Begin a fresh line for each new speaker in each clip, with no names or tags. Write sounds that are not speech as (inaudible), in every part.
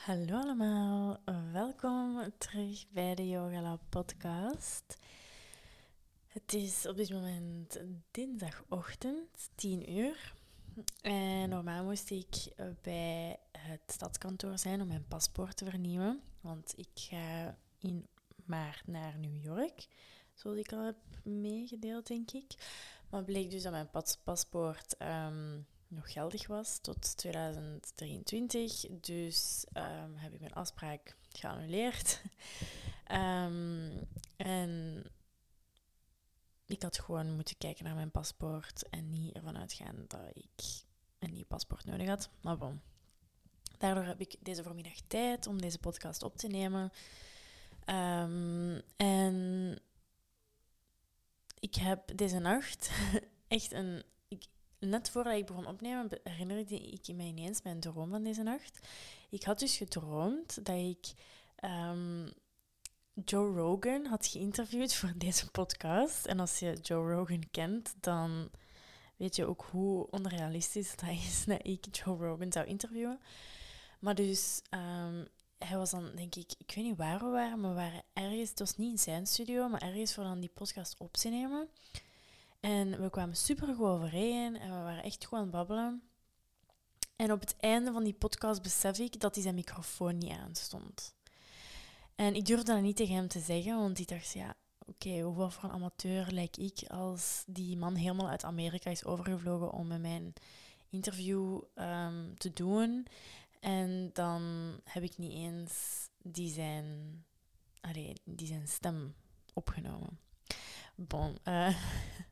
Hallo allemaal, welkom terug bij de Yoga Lab podcast. Het is op dit moment dinsdagochtend, 10 uur. En normaal moest ik bij het stadskantoor zijn om mijn paspoort te vernieuwen. Want ik ga in maart naar New York, zoals ik al heb meegedeeld, denk ik. Maar bleek dus dat mijn paspoort ehm, nog geldig was tot 2023. Dus um, heb ik mijn afspraak geannuleerd. um, (laughs) en ik had gewoon moeten kijken naar mijn paspoort en niet ervan uitgaan dat ik een nieuw paspoort nodig had. Maar bon. Daardoor heb ik deze voormiddag tijd om deze podcast op te nemen. Um, en ik heb deze nacht (laughs) echt een net voordat ik begon opnemen, herinnerde ik me ineens mijn droom van deze nacht. Ik had dus gedroomd dat ik um, Joe Rogan had geïnterviewd voor (laughs) deze podcast. En als je Joe Rogan kent, dan weet je ook hoe onrealistisch dat is (laughs) dat ik Joe Rogan zou interviewen. Maar dus, um, hij was dan, denk ik, ik weet niet waar we waren, maar we waren ergens, het was niet in zijn studio, maar ergens voor dan die podcast op te nemen. En we kwamen super goed overeen en we waren echt goed aan het babbelen. En op het einde van die podcast besef ik dat hij zijn microfoon niet aanstond. En ik durfde dat niet tegen hem te zeggen, want ik dacht, ja, oké, okay, hoeveel voor een amateur lijk ik als die man helemaal uit Amerika is overgevlogen om met mijn interview um, te doen. En dan heb ik niet eens die zijn, allee, die zijn stem opgenomen. Bon, uh, (laughs)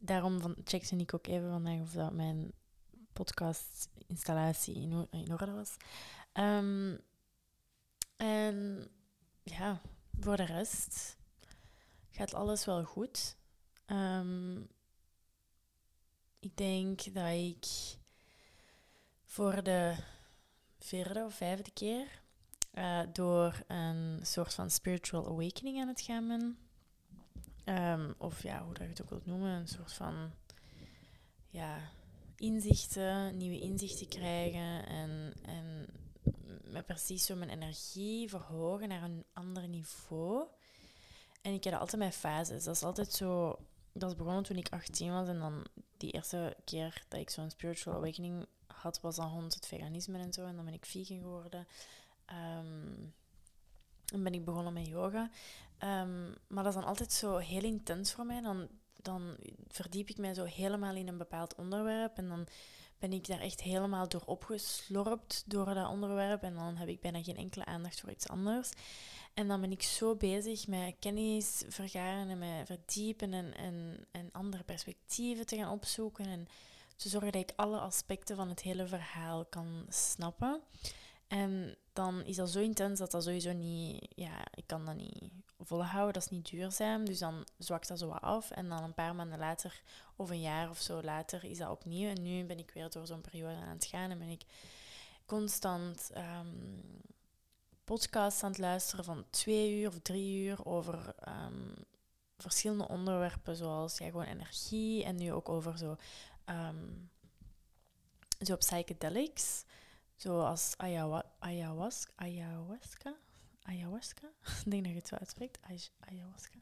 daarom van, checkte ik ook even vandaag of dat mijn podcast-installatie in, in, orde was. Um, en ja, voor de rest gaat alles wel goed. Um, ik denk dat ik voor de vierde of vijfde keer uh, door een soort van spiritual awakening aan het gaan ben. Um, of ja, hoe dat je het ook wilt noemen, een soort van ja, inzichten, nieuwe inzichten krijgen en, en met precies zo mijn energie verhogen naar een ander niveau. En ik heb altijd mijn fases. Dat is altijd zo. Dat is begonnen toen ik 18 was en dan die eerste keer dat ik zo'n spiritual awakening had, was dan rond het veganisme en zo. En dan ben ik vegan geworden. Um, en ben ik begonnen met yoga. Um, maar dat is dan altijd zo heel intens voor mij. Dan, dan verdiep ik mij zo helemaal in een bepaald onderwerp. En dan ben ik daar echt helemaal door opgeslorpt door dat onderwerp. En dan heb ik bijna geen enkele aandacht voor iets anders. En dan ben ik zo bezig met kennis vergaren en met verdiepen en, en, en andere perspectieven te gaan opzoeken. En te zorgen dat ik alle aspecten van het hele verhaal kan snappen. En dan is dat zo intens dat dat sowieso niet... Ja, ik kan dat niet volhouden. Dat is niet duurzaam. Dus dan zwakt dat zo wat af. En dan een paar maanden later, of een jaar of zo later, is dat opnieuw. En nu ben ik weer door zo'n periode aan het gaan. En ben ik constant um, podcasts aan het luisteren van twee uur of drie uur over um, verschillende onderwerpen. Zoals ja, gewoon energie. En nu ook over zo... Um, zo psychedelics. Zoals ayahuasca, ayahuasca, ayahuasca, (laughs) ik denk dat je het zo uitspreekt, ayahuasca.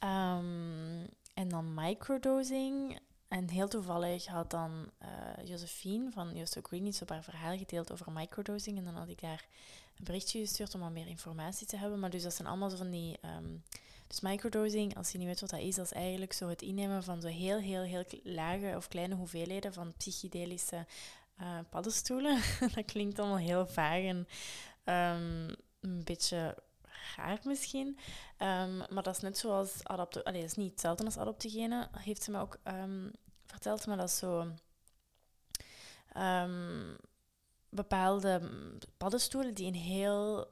Um, en dan microdosing. En heel toevallig had dan uh, Josephine van Josto Green iets op haar verhaal gedeeld over microdosing. En dan had ik daar een berichtje gestuurd om wat meer informatie te hebben. Maar dus dat zijn allemaal zo van die... Um, dus microdosing, als je niet weet wat dat is, dat is eigenlijk zo het innemen van zo heel, heel, heel lage of kleine hoeveelheden van psychedelische uh, paddenstoelen. (laughs) dat klinkt allemaal heel vaag en um, een beetje raar misschien. Um, maar dat is net zoals adapto... Allee, is niet hetzelfde als adoptogene, heeft ze me ook um, verteld. Maar dat is zo... bepaalde paddenstoelen die een heel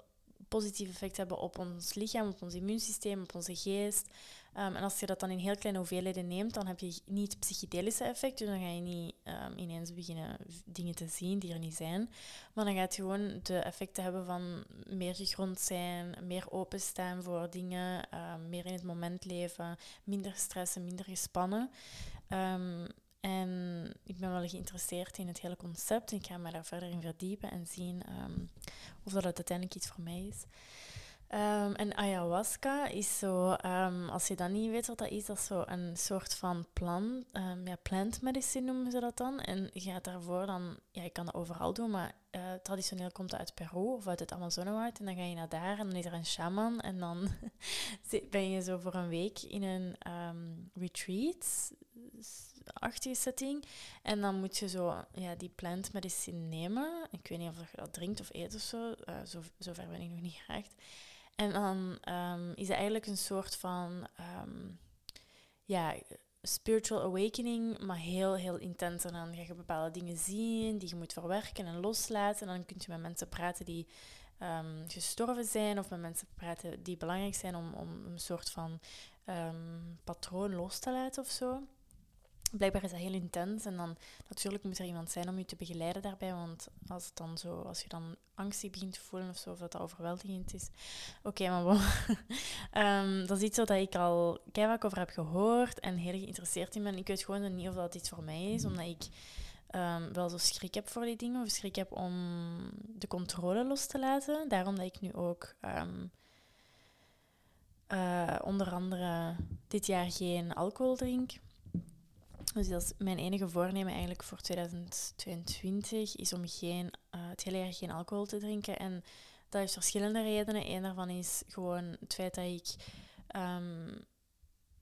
positief effect hebben op ons lichaam, op ons immuunsysteem, op onze geest. Um, en als je dat dan in heel kleine hoeveelheden neemt, dan heb je niet psychedelische effecten. Dus dan ga je niet um, ineens beginnen dingen te zien die er niet zijn. Maar dan gaat je gewoon de effecten hebben van meer gegrond zijn, meer openstaan voor dingen, um, meer in het moment leven, minder stressen, minder gespannen. En ik ben wel geïnteresseerd in het hele concept. Ik ga me daar verder in verdiepen en zien ehm, of dat uiteindelijk iets voor mij is. Ehm, en ayahuasca is zo, ehm, als je dat niet weet wat dat is, dat is zo een soort van plant, um, ja, plant medicine noemen ze dat dan. En je gaat daarvoor dan, ja, je kan dat overal doen, maar uh, traditioneel komt dat uit Peru of uit het Amazonewoud. En dan ga je naar daar en dan is er een shaman en dan (laughs) ben je zo voor een week in een retreat, achtige setting. En dan moet je zo ja, die plant medicine nemen. Ik weet niet of je dat drinkt of eet of zo, uh, zo zover ben ik nog niet geraakt. En dan um, is het eigenlijk een soort van um, ja, spiritual awakening, maar heel, heel intens. En dan ga je bepaalde dingen zien die je moet verwerken en loslaten. En dan kun je met mensen praten die um, gestorven zijn, of met mensen praten die belangrijk zijn om, om een soort van patroon los te laten of zo blijkbaar is dat heel intens. En dan natuurlijk moet er iemand zijn om je te begeleiden daarbij. Want als, het dan zo, als je dan angstig begint te voelen of zo, of dat dat overweldigend is. Oké, maar bon. um, (laughs) dat is iets wat ik al keihard over heb gehoord en heel geïnteresseerd in ben. Ik weet gewoon niet of dat iets voor mij is, omdat ik um, wel zo schrik heb voor die dingen. Of schrik heb om de controle los te laten. Daarom dat ik nu ook... Um, uh, onder andere dit jaar geen alcohol drink. Dus dat is mijn enige voornemen eigenlijk voor 2022, is om geen, uh, het hele jaar geen alcohol te drinken. En dat heeft verschillende redenen. Eén daarvan is gewoon het feit dat ik um,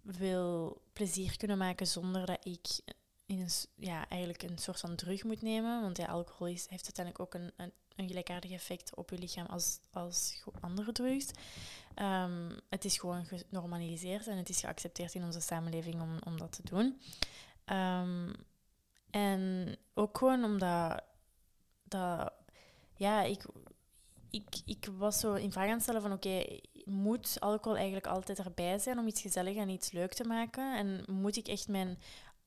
wil plezier kunnen maken zonder dat ik in een, ja, eigenlijk een soort van drug moet nemen. Want ja, alcohol is, heeft uiteindelijk ook een, een, een gelijkaardig effect op je lichaam als, als andere drugs. Um, het is gewoon genormaliseerd en het is geaccepteerd in onze samenleving om, om dat te doen. Um, en ook gewoon omdat dat, ja, ik, ik, ik was zo in vraag aan het stellen van oké, moet alcohol eigenlijk altijd erbij zijn om iets gezellig en iets leuk te maken? En moet ik echt mijn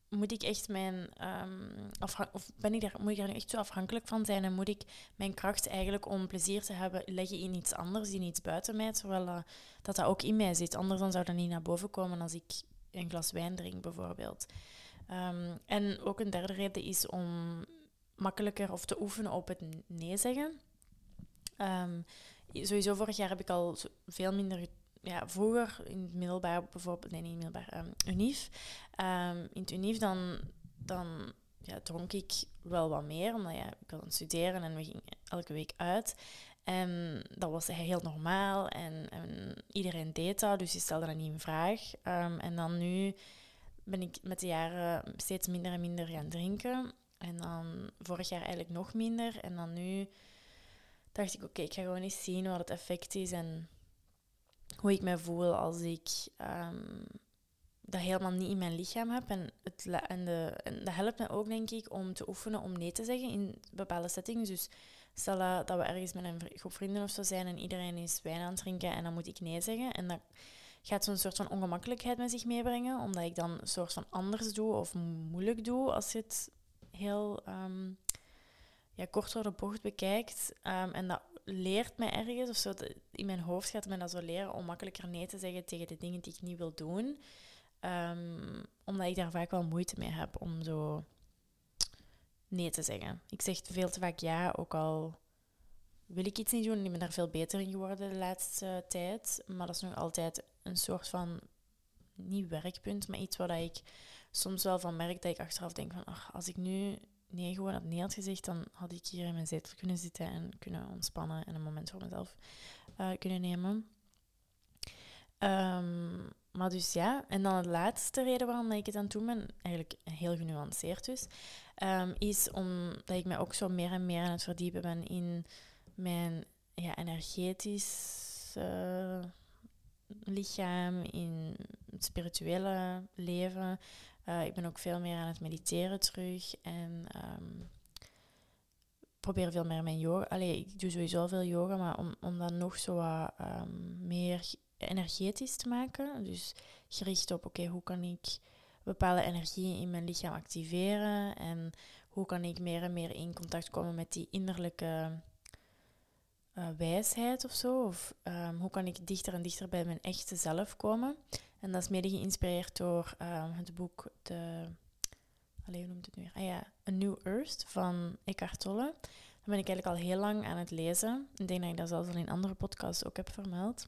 moet ik echt mijn um, of ben ik daar, moet ik daar nu echt zo afhankelijk van zijn en moet ik mijn kracht eigenlijk om plezier te hebben leggen in iets anders, in iets buiten mij, terwijl dat, dat ook in mij zit. Anders dan zou dat niet naar boven komen als ik een glas wijn drink bijvoorbeeld. Um, en ook een derde reden is om makkelijker of te oefenen op het nee zeggen. Um, sowieso vorig jaar heb ik al veel minder ja, vroeger in het middelbaar bijvoorbeeld, nee niet in het middelbaar, um, unief. Um, in het unief dan, dan ja, dronk ik wel wat meer, omdat ja, ik wilde studeren en we gingen elke week uit. En dat was heel normaal en, en iedereen deed dat, dus je stelde dat niet in vraag. En dan nu ben ik met de jaren steeds minder en minder gaan drinken. En dan vorig jaar eigenlijk nog minder. En dan nu dacht ik, oké, ik ga gewoon eens zien wat het effect is en hoe ik me voel als ik um, dat helemaal niet in mijn lichaam heb. En, het, en, de, en dat helpt me ook, denk ik, om te oefenen om nee te zeggen in bepaalde settings. Dus stel dat we ergens met een groep vrienden of zo zijn en iedereen is wijn aan het drinken en dan moet ik nee zeggen. En dat gaat zo'n soort van ongemakkelijkheid met zich meebrengen, omdat ik dan een soort van anders doe of moeilijk doe als je het heel um, ja, kort door de bocht bekijkt. Um, en dat leert mij ergens, of zo, in mijn hoofd gaat me dat zo leren om makkelijker nee te zeggen tegen de dingen die ik niet wil doen. Um, omdat ik daar vaak wel moeite mee heb om zo nee te zeggen. Ik zeg veel te vaak ja, ook al wil ik iets niet doen. Ik ben daar veel beter in geworden de laatste tijd. Maar dat is nog altijd een soort van, niet werkpunt, maar iets waar ik soms wel van merk dat ik achteraf denk van, ach, als ik nu nee gewoon had nee had gezegd, dan had ik hier in mijn zetel kunnen zitten en kunnen ontspannen en een moment voor mezelf uh, kunnen nemen. Um, maar dus ja, en dan de laatste reden waarom ik het aan het doen ben, eigenlijk heel genuanceerd dus, um, is omdat ik mij ook zo meer en meer aan het verdiepen ben in mijn ja, energetisch uh, lichaam, in het spirituele leven. Uh, ik ben ook veel meer aan het mediteren terug en um, probeer veel meer mijn yoga. Allee, ik doe sowieso veel yoga, maar om, om dat nog zo wat um, meer energetisch te maken. Dus gericht op, oké, hoe kan ik bepaalde energieën in mijn lichaam activeren en hoe kan ik meer en meer in contact komen met die innerlijke uh, wijsheid of zo? Of um, hoe kan ik dichter en dichter bij mijn echte zelf komen? En dat is mede geïnspireerd door um, het boek de, hoe noemt het nu? Ah ja, A New Earth van Eckhart Tolle. Dat ben ik eigenlijk al heel lang aan het lezen. Ik denk dat ik dat zelfs al in andere podcasts ook heb vermeld.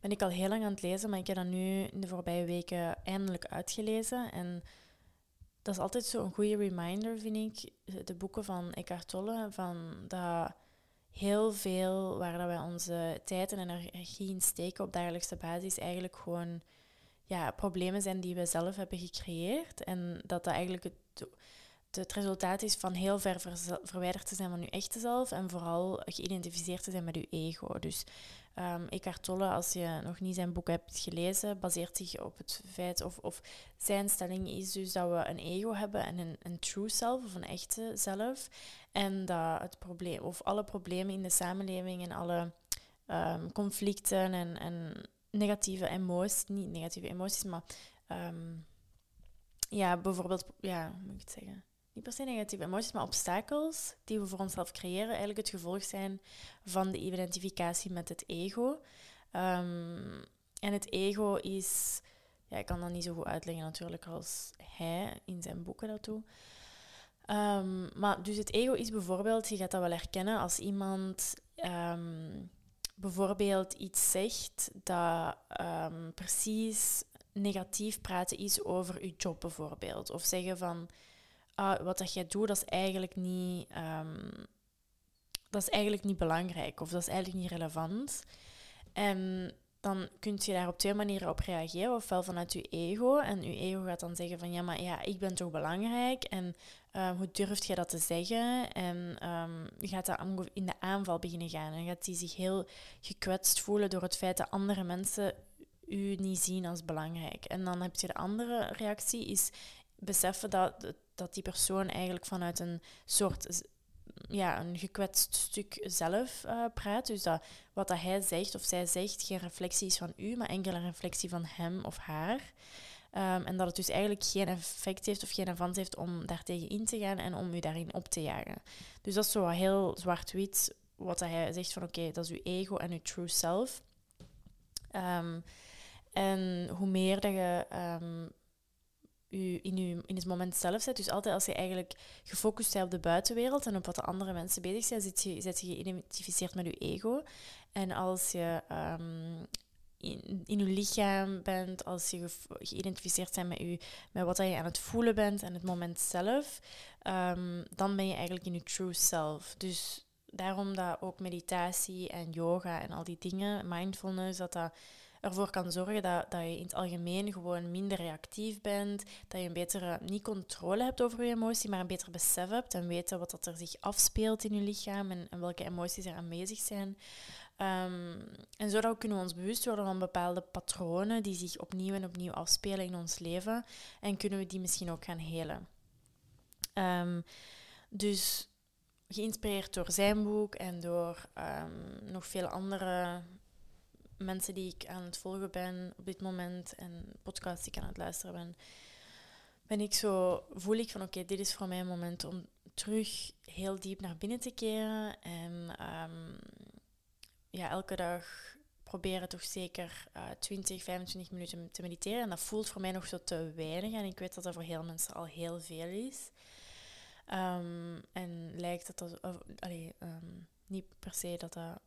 Ben ik al heel lang aan het lezen, maar ik heb dat nu in de voorbije weken eindelijk uitgelezen. En dat is altijd zo'n goede reminder, vind ik, de boeken van Eckhart Tolle, van dat heel veel waar dat wij onze tijd en energie in steken op dagelijkse basis eigenlijk gewoon ja, problemen zijn die we zelf hebben gecreëerd. En dat dat eigenlijk het, het resultaat is van heel ver verwijderd te zijn van je echte zelf en vooral geïdentificeerd te zijn met je ego. Dus um, Eckhart Tolle, als je nog niet zijn boek hebt gelezen, baseert zich op het feit, of, of zijn stelling is dus dat we een ego hebben en een, een true self, of een echte zelf. En dat het probleem, of alle problemen in de samenleving en alle um, conflicten en, en negatieve emoties, niet negatieve emoties, maar um, ja, bijvoorbeeld, ja, hoe moet ik het zeggen? Niet per se negatieve emoties, maar obstakels die we voor onszelf creëren, eigenlijk het gevolg zijn van de identificatie met het ego. Um, en het ego is, ja, ik kan dat niet zo goed uitleggen natuurlijk als hij in zijn boeken dat doet. Um, maar dus het ego is bijvoorbeeld, je gaat dat wel herkennen als iemand um, bijvoorbeeld iets zegt dat um, precies negatief praten is over je job bijvoorbeeld. Of zeggen van, ah, wat dat jij doet, dat is eigenlijk niet... Dat is eigenlijk niet belangrijk of dat is eigenlijk niet relevant. En dan kun je daar op twee manieren op reageren. Ofwel vanuit je ego. En je ego gaat dan zeggen van ja, maar ja, ik ben toch belangrijk. En um, hoe durft je dat te zeggen? En je gaat dan in de aanval beginnen gaan. En gaat die zich heel gekwetst voelen door het feit dat andere mensen u niet zien als belangrijk. En dan heb je de andere reactie, is beseffen dat, dat die persoon eigenlijk vanuit een soort ja, een gekwetst stuk zelf uh, praat. Dus dat wat dat hij zegt of zij zegt geen reflectie is van u, maar enkel een reflectie van hem of haar. Um, en dat het dus eigenlijk geen effect heeft of geen avans heeft om daartegen in te gaan en om u daarin op te jagen. Dus dat is zo heel zwart-wit wat dat hij zegt van oké, dat is uw ego en uw true self. Um, en hoe meer dat je um, u in, u in het moment zelf zet. Dus altijd als je eigenlijk gefocust bent op de buitenwereld en op wat de andere mensen bezig zijn, zit je, zit je geïdentificeerd met je ego. En als je um, in, in je lichaam bent, als je geïdentificeerd bent met, je, met wat je aan het voelen bent en het moment zelf, um, dan ben je eigenlijk in je true self. Dus daarom dat ook meditatie en yoga en al die dingen, mindfulness, dat dat ervoor kan zorgen dat, dat je in het algemeen gewoon minder reactief bent, dat je een betere, niet controle hebt over je emotie, maar een beter besef hebt en weten wat dat er zich afspeelt in je lichaam en, welke emoties er aanwezig zijn. Um, en zo kunnen we ons bewust worden van bepaalde patronen die zich opnieuw en opnieuw afspelen in ons leven en kunnen we die misschien ook gaan helen. Um, dus geïnspireerd door zijn boek en door um, nog veel andere mensen die ik aan het volgen ben op dit moment en podcasts die ik aan het luisteren ben, ben ik zo, voel ik van oké, dit is voor mij een moment om terug heel diep naar binnen te keren en um, ja, elke dag proberen toch zeker uh, 20, 25 minuten te mediteren. En dat voelt voor mij nog zo te weinig. En ik weet dat dat voor heel mensen al heel veel is. Um, en lijkt dat dat... Allee, um, niet per se dat dat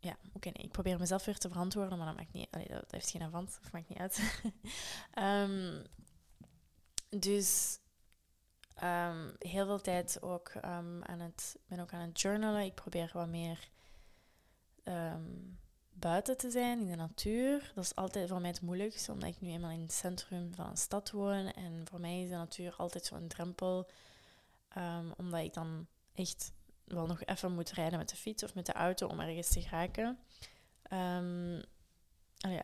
ja, oké, ik probeer mezelf weer te verantwoorden, maar dat maakt niet, allee, dat, heeft geen avans, dat maakt niet uit. um, (laughs) dus um, heel veel tijd ook um, aan het, ben ook aan het journalen. Ik probeer wat meer buiten te zijn, in de natuur. Dat is altijd voor mij het moeilijkste, omdat ik nu eenmaal in het centrum van een stad woon. En voor mij is de natuur altijd zo'n drempel, omdat ik dan echt wel nog even moet rijden met de fiets of met de auto om ergens te geraken. Um,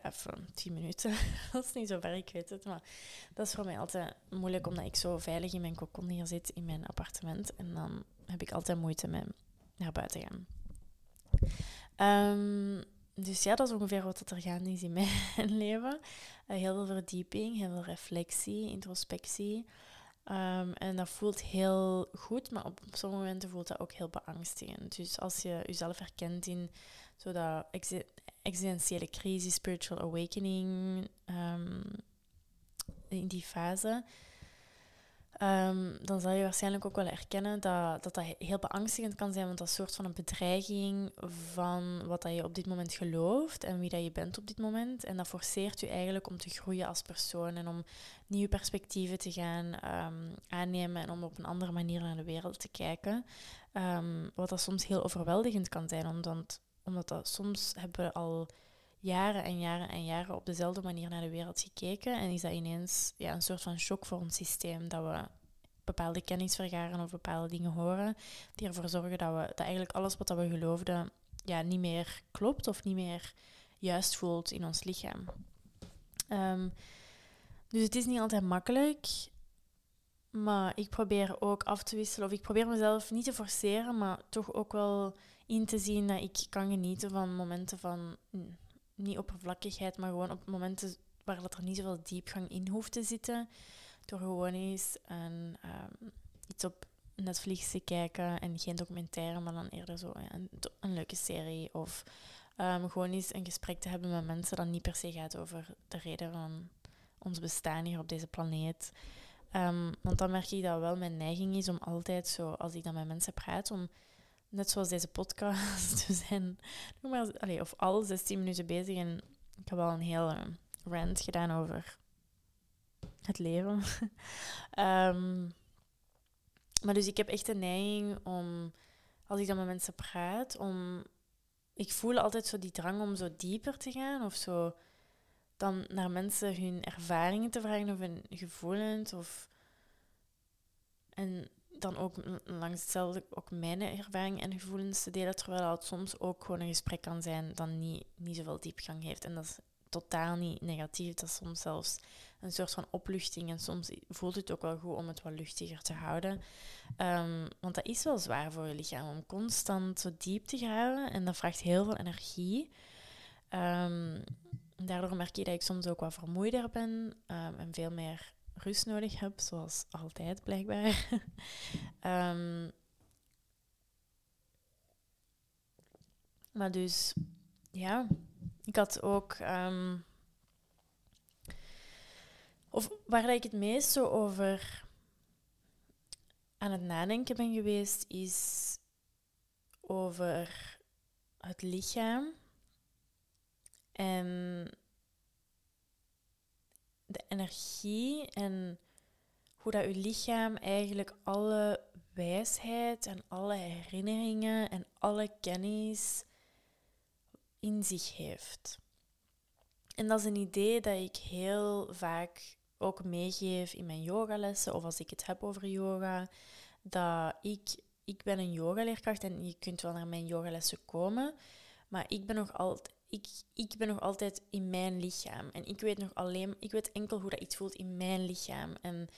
even tien minuten. (laughs) dat is niet zo ver, ik weet het. Maar dat is voor mij altijd moeilijk, omdat ik zo veilig in mijn kokon hier zit in mijn appartement. En dan heb ik altijd moeite met naar buiten gaan. Um, dus ja, dat is ongeveer wat er gaande is in (laughs) mijn leven. Uh, heel veel verdieping, heel veel reflectie, introspectie. Um, en dat voelt heel goed, maar op sommige momenten voelt dat ook heel beangstigend. Dus als je jezelf herkent in zo dat existentiële crisis, spiritual awakening, um, in die fase, Ehm, dan zal je waarschijnlijk ook wel herkennen dat, dat dat heel beangstigend kan zijn, want dat is soort van een bedreiging van wat dat je op dit moment gelooft en wie dat je bent op dit moment. En dat forceert je eigenlijk om te groeien als persoon en om nieuwe perspectieven te gaan um, aannemen en om op een andere manier naar de wereld te kijken. Um, wat dat soms heel overweldigend kan zijn, omdat, omdat dat soms hebben we al jaren en jaren en jaren op dezelfde manier naar de wereld gekeken. En is dat ineens ja, een soort van shock voor ons systeem dat we bepaalde kennis vergaren of bepaalde dingen horen, die ervoor zorgen dat, we, dat eigenlijk alles wat we geloofden ja, niet meer klopt of niet meer juist voelt in ons lichaam. Um, dus het is niet altijd makkelijk, maar ik probeer ook af te wisselen, of ik probeer mezelf niet te forceren, maar toch ook wel in te zien dat ik kan genieten van momenten van niet oppervlakkigheid, maar gewoon op momenten waar dat er niet zoveel diepgang in hoeft te zitten. Door gewoon eens een, um, iets op Netflix te kijken en geen documentaire, maar dan eerder zo een, een leuke serie. Of um, gewoon eens een gesprek te hebben met mensen dat niet per se gaat over de reden van ons bestaan hier op deze planeet. Um, want dan merk ik dat wel mijn neiging is om altijd zo, als ik dan met mensen praat, om net zoals deze podcast, (laughs) we zijn maar, allez, of al 16 minuten bezig en ik heb al een hele rant gedaan over het leven. um, (laughs) maar dus ik heb echt een neiging om, als ik dan met mensen praat, om... Ik voel altijd zo die drang om zo dieper te gaan of zo dan naar mensen hun ervaringen te vragen of hun gevoelens of... En dan ook langs hetzelfde ook mijn ervaring en gevoelens te delen, terwijl het soms ook gewoon een gesprek kan zijn dat niet, niet zoveel diepgang heeft. En dat is totaal niet negatief, dat is soms zelfs een soort van opluchting en soms voelt het ook wel goed om het wat luchtiger te houden. Um, want dat is wel zwaar voor je lichaam om constant zo diep te graven en dat vraagt heel veel energie. Um, daardoor merk je dat ik soms ook wat vermoeider ben um, en veel meer rust nodig heb, zoals altijd blijkbaar. um, (laughs) maar dus, ja, ik had ook. Um, of waar ik het meest zo over aan het nadenken ben geweest, is over het lichaam. En de energie en hoe dat je lichaam eigenlijk alle wijsheid en alle herinneringen en alle kennis in zich heeft. En dat is een idee dat ik heel vaak ook meegeef in mijn yogalessen of als ik het heb over yoga. Dat ik, ik ben een yogaleerkracht en je kunt wel naar mijn yogalessen komen, maar ik ben nog altijd ik, ik ben nog altijd in mijn lichaam. En ik weet nog alleen, ik weet enkel hoe dat iets voelt in mijn lichaam. En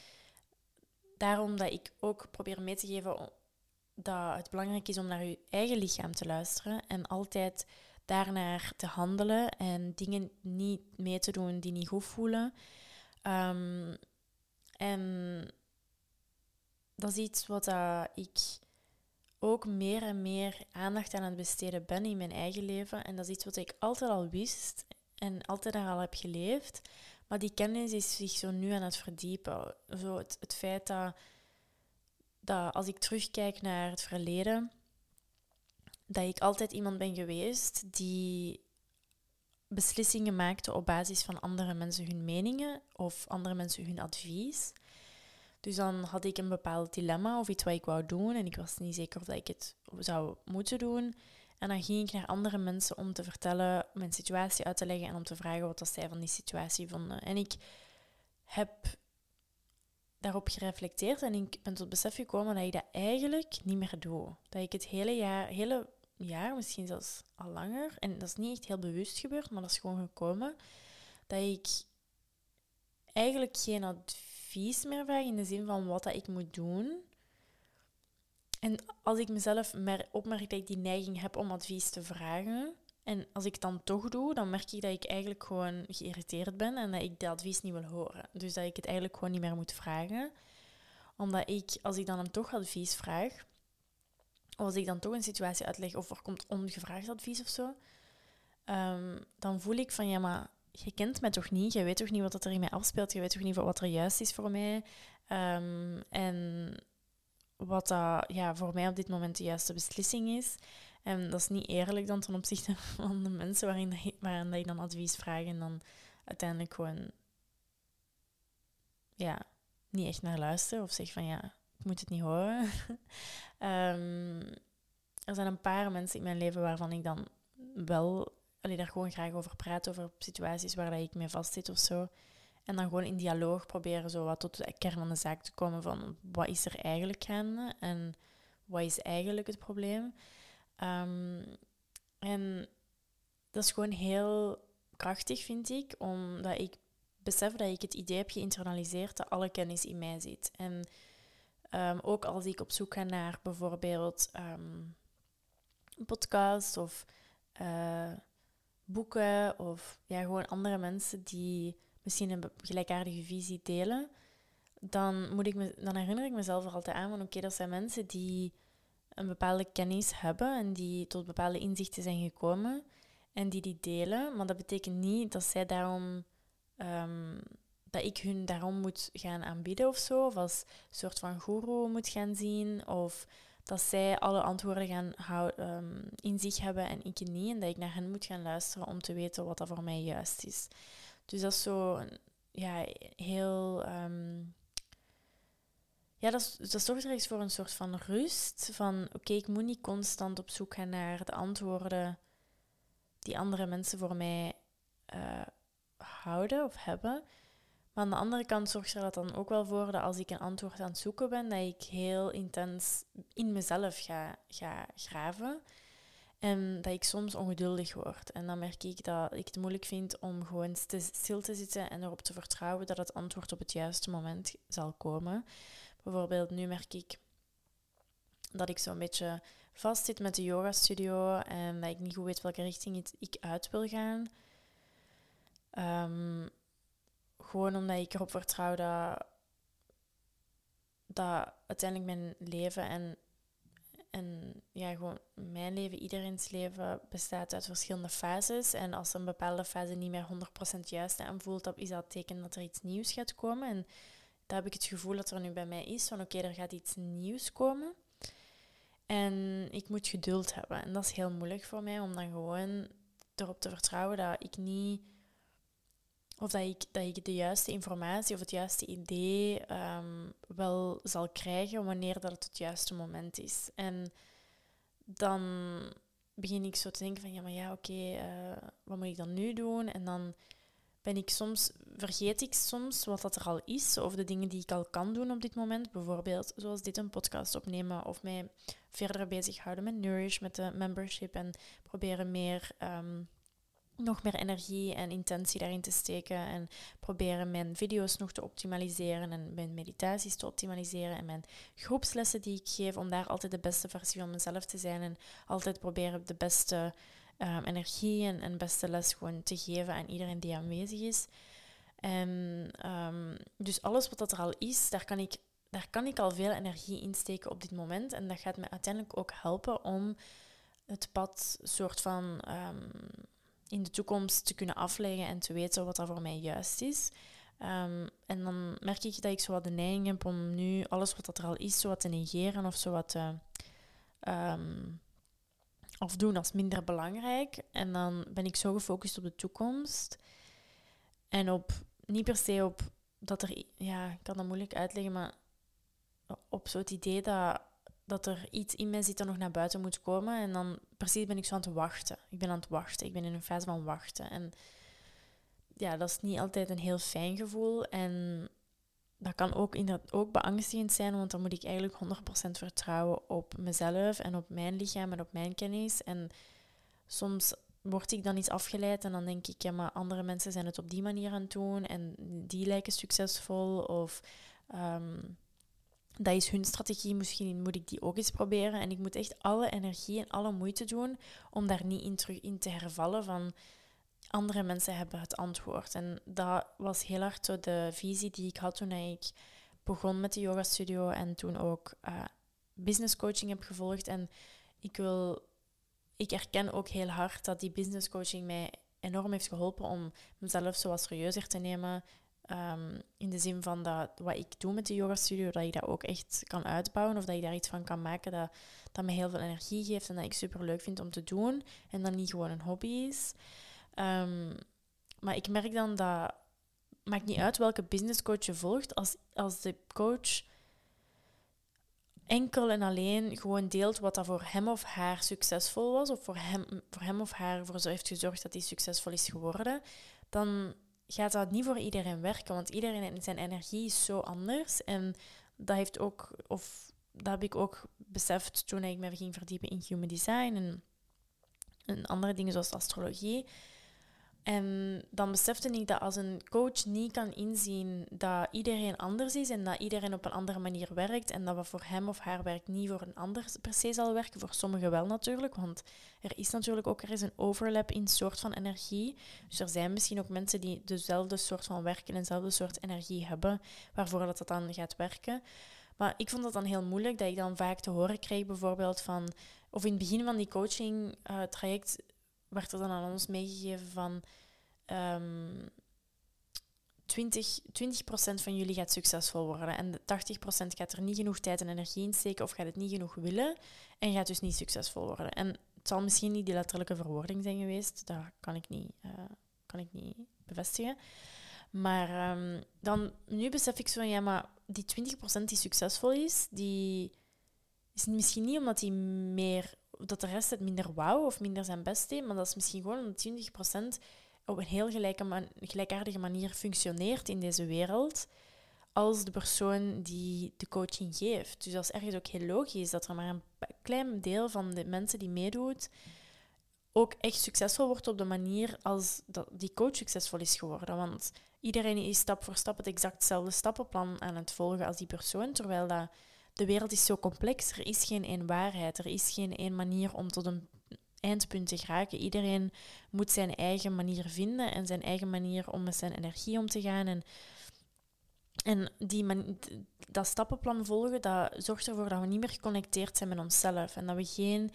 daarom dat ik ook probeer mee te geven dat het belangrijk is om naar je eigen lichaam te luisteren en altijd daarnaar te handelen en dingen niet mee te doen die niet goed voelen. Um, en dat is iets wat uh, ik ook meer en meer aandacht aan het besteden ben in mijn eigen leven. En dat is iets wat ik altijd al wist en altijd al heb geleefd. Maar die kennis is zich zo nu aan het verdiepen. Zo het, het feit dat, dat als ik terugkijk naar het verleden, dat ik altijd iemand ben geweest die beslissingen maakte op basis van andere mensen hun meningen of andere mensen hun advies. Dus dan had ik een bepaald dilemma of iets wat ik wou doen en ik was niet zeker of ik het zou moeten doen. En dan ging ik naar andere mensen om te vertellen, mijn situatie uit te leggen en om te vragen wat zij van die situatie vonden. En ik heb daarop gereflecteerd en ik ben tot besef gekomen dat ik dat eigenlijk niet meer doe. Dat ik het hele jaar, hele jaar, misschien zelfs al langer, en dat is niet echt heel bewust gebeurd, maar dat is gewoon gekomen, dat ik eigenlijk geen advies advies meer vraag in de zin van wat dat ik moet doen. En als ik mezelf opmerk dat ik die neiging heb om advies te vragen, en als ik het dan toch doe, dan merk ik dat ik eigenlijk gewoon geïrriteerd ben en dat ik dat advies niet wil horen. Dus dat ik het eigenlijk gewoon niet meer moet vragen. Omdat ik, als ik dan hem toch advies vraag, of als ik dan toch een situatie uitleg of er komt ongevraagd advies of zo, um, dan voel ik van ja, maar je kent mij toch niet? Je weet toch niet wat er in mij afspeelt? Je weet toch niet wat er juist is voor mij? Ehm, en wat dat, ja, voor mij op dit moment de juiste beslissing is. En dat is niet eerlijk dan ten opzichte (laughs) van de mensen waarin, waarin dat je dan advies vraagt en dan uiteindelijk gewoon ja, niet echt naar luisteren of zeg van ja, ik moet het niet horen. (laughs) Ehm, er zijn een paar mensen in mijn leven waarvan ik dan wel allee, daar gewoon graag over praat, over situaties waar dat ik mee vastzit of zo. En dan gewoon in dialoog proberen zo wat tot de kern van de zaak te komen van wat is er eigenlijk gaande en wat is eigenlijk het probleem. Um, en dat is gewoon heel krachtig, vind ik, omdat ik besef dat ik het idee heb geïnternaliseerd dat alle kennis in mij zit. En um, ook als ik op zoek ga naar bijvoorbeeld um, een podcast of uh, boeken of ja, gewoon andere mensen die misschien een gelijkaardige visie delen, dan, moet ik me, dan herinner ik mezelf er altijd aan van oké, dat zijn mensen die een bepaalde kennis hebben en die tot bepaalde inzichten zijn gekomen en die die delen. Maar dat betekent niet dat zij daarom um, dat ik hun daarom moet gaan aanbieden of zo, of als soort van guru moet gaan zien, of dat zij alle antwoorden gaan um, in zich hebben en ik niet, en dat ik naar hen moet gaan luisteren om te weten wat dat voor mij juist is. Dus dat is zo, ja, heel. Um, ja, dat, dat zorgt er eens voor een soort van rust. Van oké, ik moet niet constant op zoek gaan naar de antwoorden die andere mensen voor mij uh, houden of hebben. Aan de andere kant zorgt er dat dan ook wel voor dat als ik een antwoord aan het zoeken ben, dat ik heel intens in mezelf ga, ga graven. En dat ik soms ongeduldig word. En dan merk ik dat ik het moeilijk vind om gewoon stil te zitten en erop te vertrouwen dat het antwoord op het juiste moment zal komen. Bijvoorbeeld nu merk ik dat ik zo'n beetje vast zit met de yoga studio en dat ik niet goed weet welke richting ik uit wil gaan. Um, gewoon omdat ik erop vertrouw dat, dat uiteindelijk mijn leven en, en ja, gewoon mijn leven, iedereen's leven bestaat uit verschillende fases. En als een bepaalde fase niet meer 100% juist aanvoelt, dan is dat teken dat er iets nieuws gaat komen. En daar heb ik het gevoel dat er nu bij mij is van oké, er gaat iets nieuws komen. En ik moet geduld hebben. En dat is heel moeilijk voor mij om dan gewoon erop te vertrouwen dat ik niet of dat ik, dat ik de juiste informatie of het juiste idee um, wel zal krijgen wanneer dat het het juiste moment is. En dan begin ik zo te denken van ja, maar ja, oké, uh, wat moet ik dan nu doen? En dan ben ik soms, vergeet ik soms wat dat er al is of de dingen die ik al kan doen op dit moment. Bijvoorbeeld zoals dit een podcast opnemen of mij verder bezighouden met Nourish, met de membership en proberen meer um, nog meer energie en intentie daarin te steken en proberen mijn video's nog te optimaliseren en mijn meditaties te optimaliseren en mijn groepslessen die ik geef, om daar altijd de beste versie van mezelf te zijn en altijd proberen de beste um, energie en, en beste les gewoon te geven aan iedereen die aanwezig is. En um, dus alles wat dat er al is, daar kan ik daar kan ik al veel energie in steken op dit moment. En dat gaat me uiteindelijk ook helpen om het pad soort van um, in de toekomst te kunnen afleggen en te weten wat dat voor mij juist is. Um, en dan merk ik dat ik zo wat de neiging heb om nu alles wat dat er al is, zo wat te negeren of zo wat te um, afdoen als minder belangrijk. En dan ben ik zo gefocust op de toekomst. En op, niet per se op dat er, ja, ik kan dat moeilijk uitleggen, maar op zo'n idee dat dat er iets in mij zit dat nog naar buiten moet komen. En dan precies ben ik zo aan het wachten. Ik ben aan het wachten. Ik ben in een fase van wachten. En ja, dat is niet altijd een heel fijn gevoel. En dat kan ook, inderdaad ook beangstigend zijn, want dan moet ik eigenlijk 100% vertrouwen op mezelf en op mijn lichaam en op mijn kennis. En soms word ik dan iets afgeleid en dan denk ik, ja, maar andere mensen zijn het op die manier aan het doen en die lijken succesvol. Of um, dat is hun strategie, misschien moet ik die ook eens proberen. En ik moet echt alle energie en alle moeite doen om daar niet in terug in te hervallen van andere mensen hebben het antwoord. En dat was heel hard zo de visie die ik had toen ik begon met de yoga studio en toen ook uh, business coaching heb gevolgd. En ik wil, ik erken ook heel hard dat die business coaching mij enorm heeft geholpen om mezelf zo wat serieuzer te nemen, Ehm, in de zin van dat wat ik doe met de yoga studio, dat ik dat ook echt kan uitbouwen of dat ik daar iets van kan maken dat, dat me heel veel energie geeft en dat ik super leuk vind om te doen en dat niet gewoon een hobby is. Ehm, maar ik merk dan dat maakt niet uit welke business coach je volgt, als, als de coach enkel en alleen gewoon deelt wat dat voor hem of haar succesvol was, of voor hem, voor hem of haar ervoor heeft gezorgd dat hij succesvol is geworden, dan gaat dat niet voor iedereen werken, want iedereen zijn energie is zo anders. En dat heeft ook, of dat heb ik ook beseft toen ik me ging verdiepen in human design en, en andere dingen zoals astrologie. En dan besefte ik dat als een coach niet kan inzien dat iedereen anders is en dat iedereen op een andere manier werkt en dat wat voor hem of haar werkt niet voor een ander per se zal werken, voor sommigen wel natuurlijk, want er is natuurlijk ook er is een overlap in soort van energie. Dus er zijn misschien ook mensen die dezelfde soort van werken en dezelfde soort energie hebben, waarvoor dat, dat dan gaat werken. Maar ik vond dat dan heel moeilijk, dat ik dan vaak te horen kreeg bijvoorbeeld van, of in het begin van die coaching uh, traject werd er dan aan ons meegegeven van um, 20, 20% van jullie gaat succesvol worden en 80% gaat er niet genoeg tijd en energie in steken of gaat het niet genoeg willen en gaat dus niet succesvol worden. En het zal misschien niet die letterlijke verwoording zijn geweest, dat kan ik niet, uh, kan ik niet bevestigen. Maar um, dan, nu besef ik zo ja, maar die 20% die succesvol is, die is misschien niet omdat die meer dat de rest het minder wauw of minder zijn best deed, maar dat is misschien gewoon omdat 20% op een heel gelijke man gelijkaardige manier functioneert in deze wereld als de persoon die de coaching geeft. Dus dat is ergens ook heel logisch dat er maar een klein deel van de mensen die meedoet ook echt succesvol wordt op de manier als die coach succesvol is geworden. Want iedereen is stap voor stap het exactzelfde stappenplan aan het volgen als die persoon, terwijl dat de wereld is zo complex. Er is geen één waarheid. Er is geen één manier om tot een eindpunt te geraken. Iedereen moet zijn eigen manier vinden en zijn eigen manier om met zijn energie om te gaan. En, en die man, dat stappenplan volgen, dat zorgt ervoor dat we niet meer geconnecteerd zijn met onszelf. En dat we geen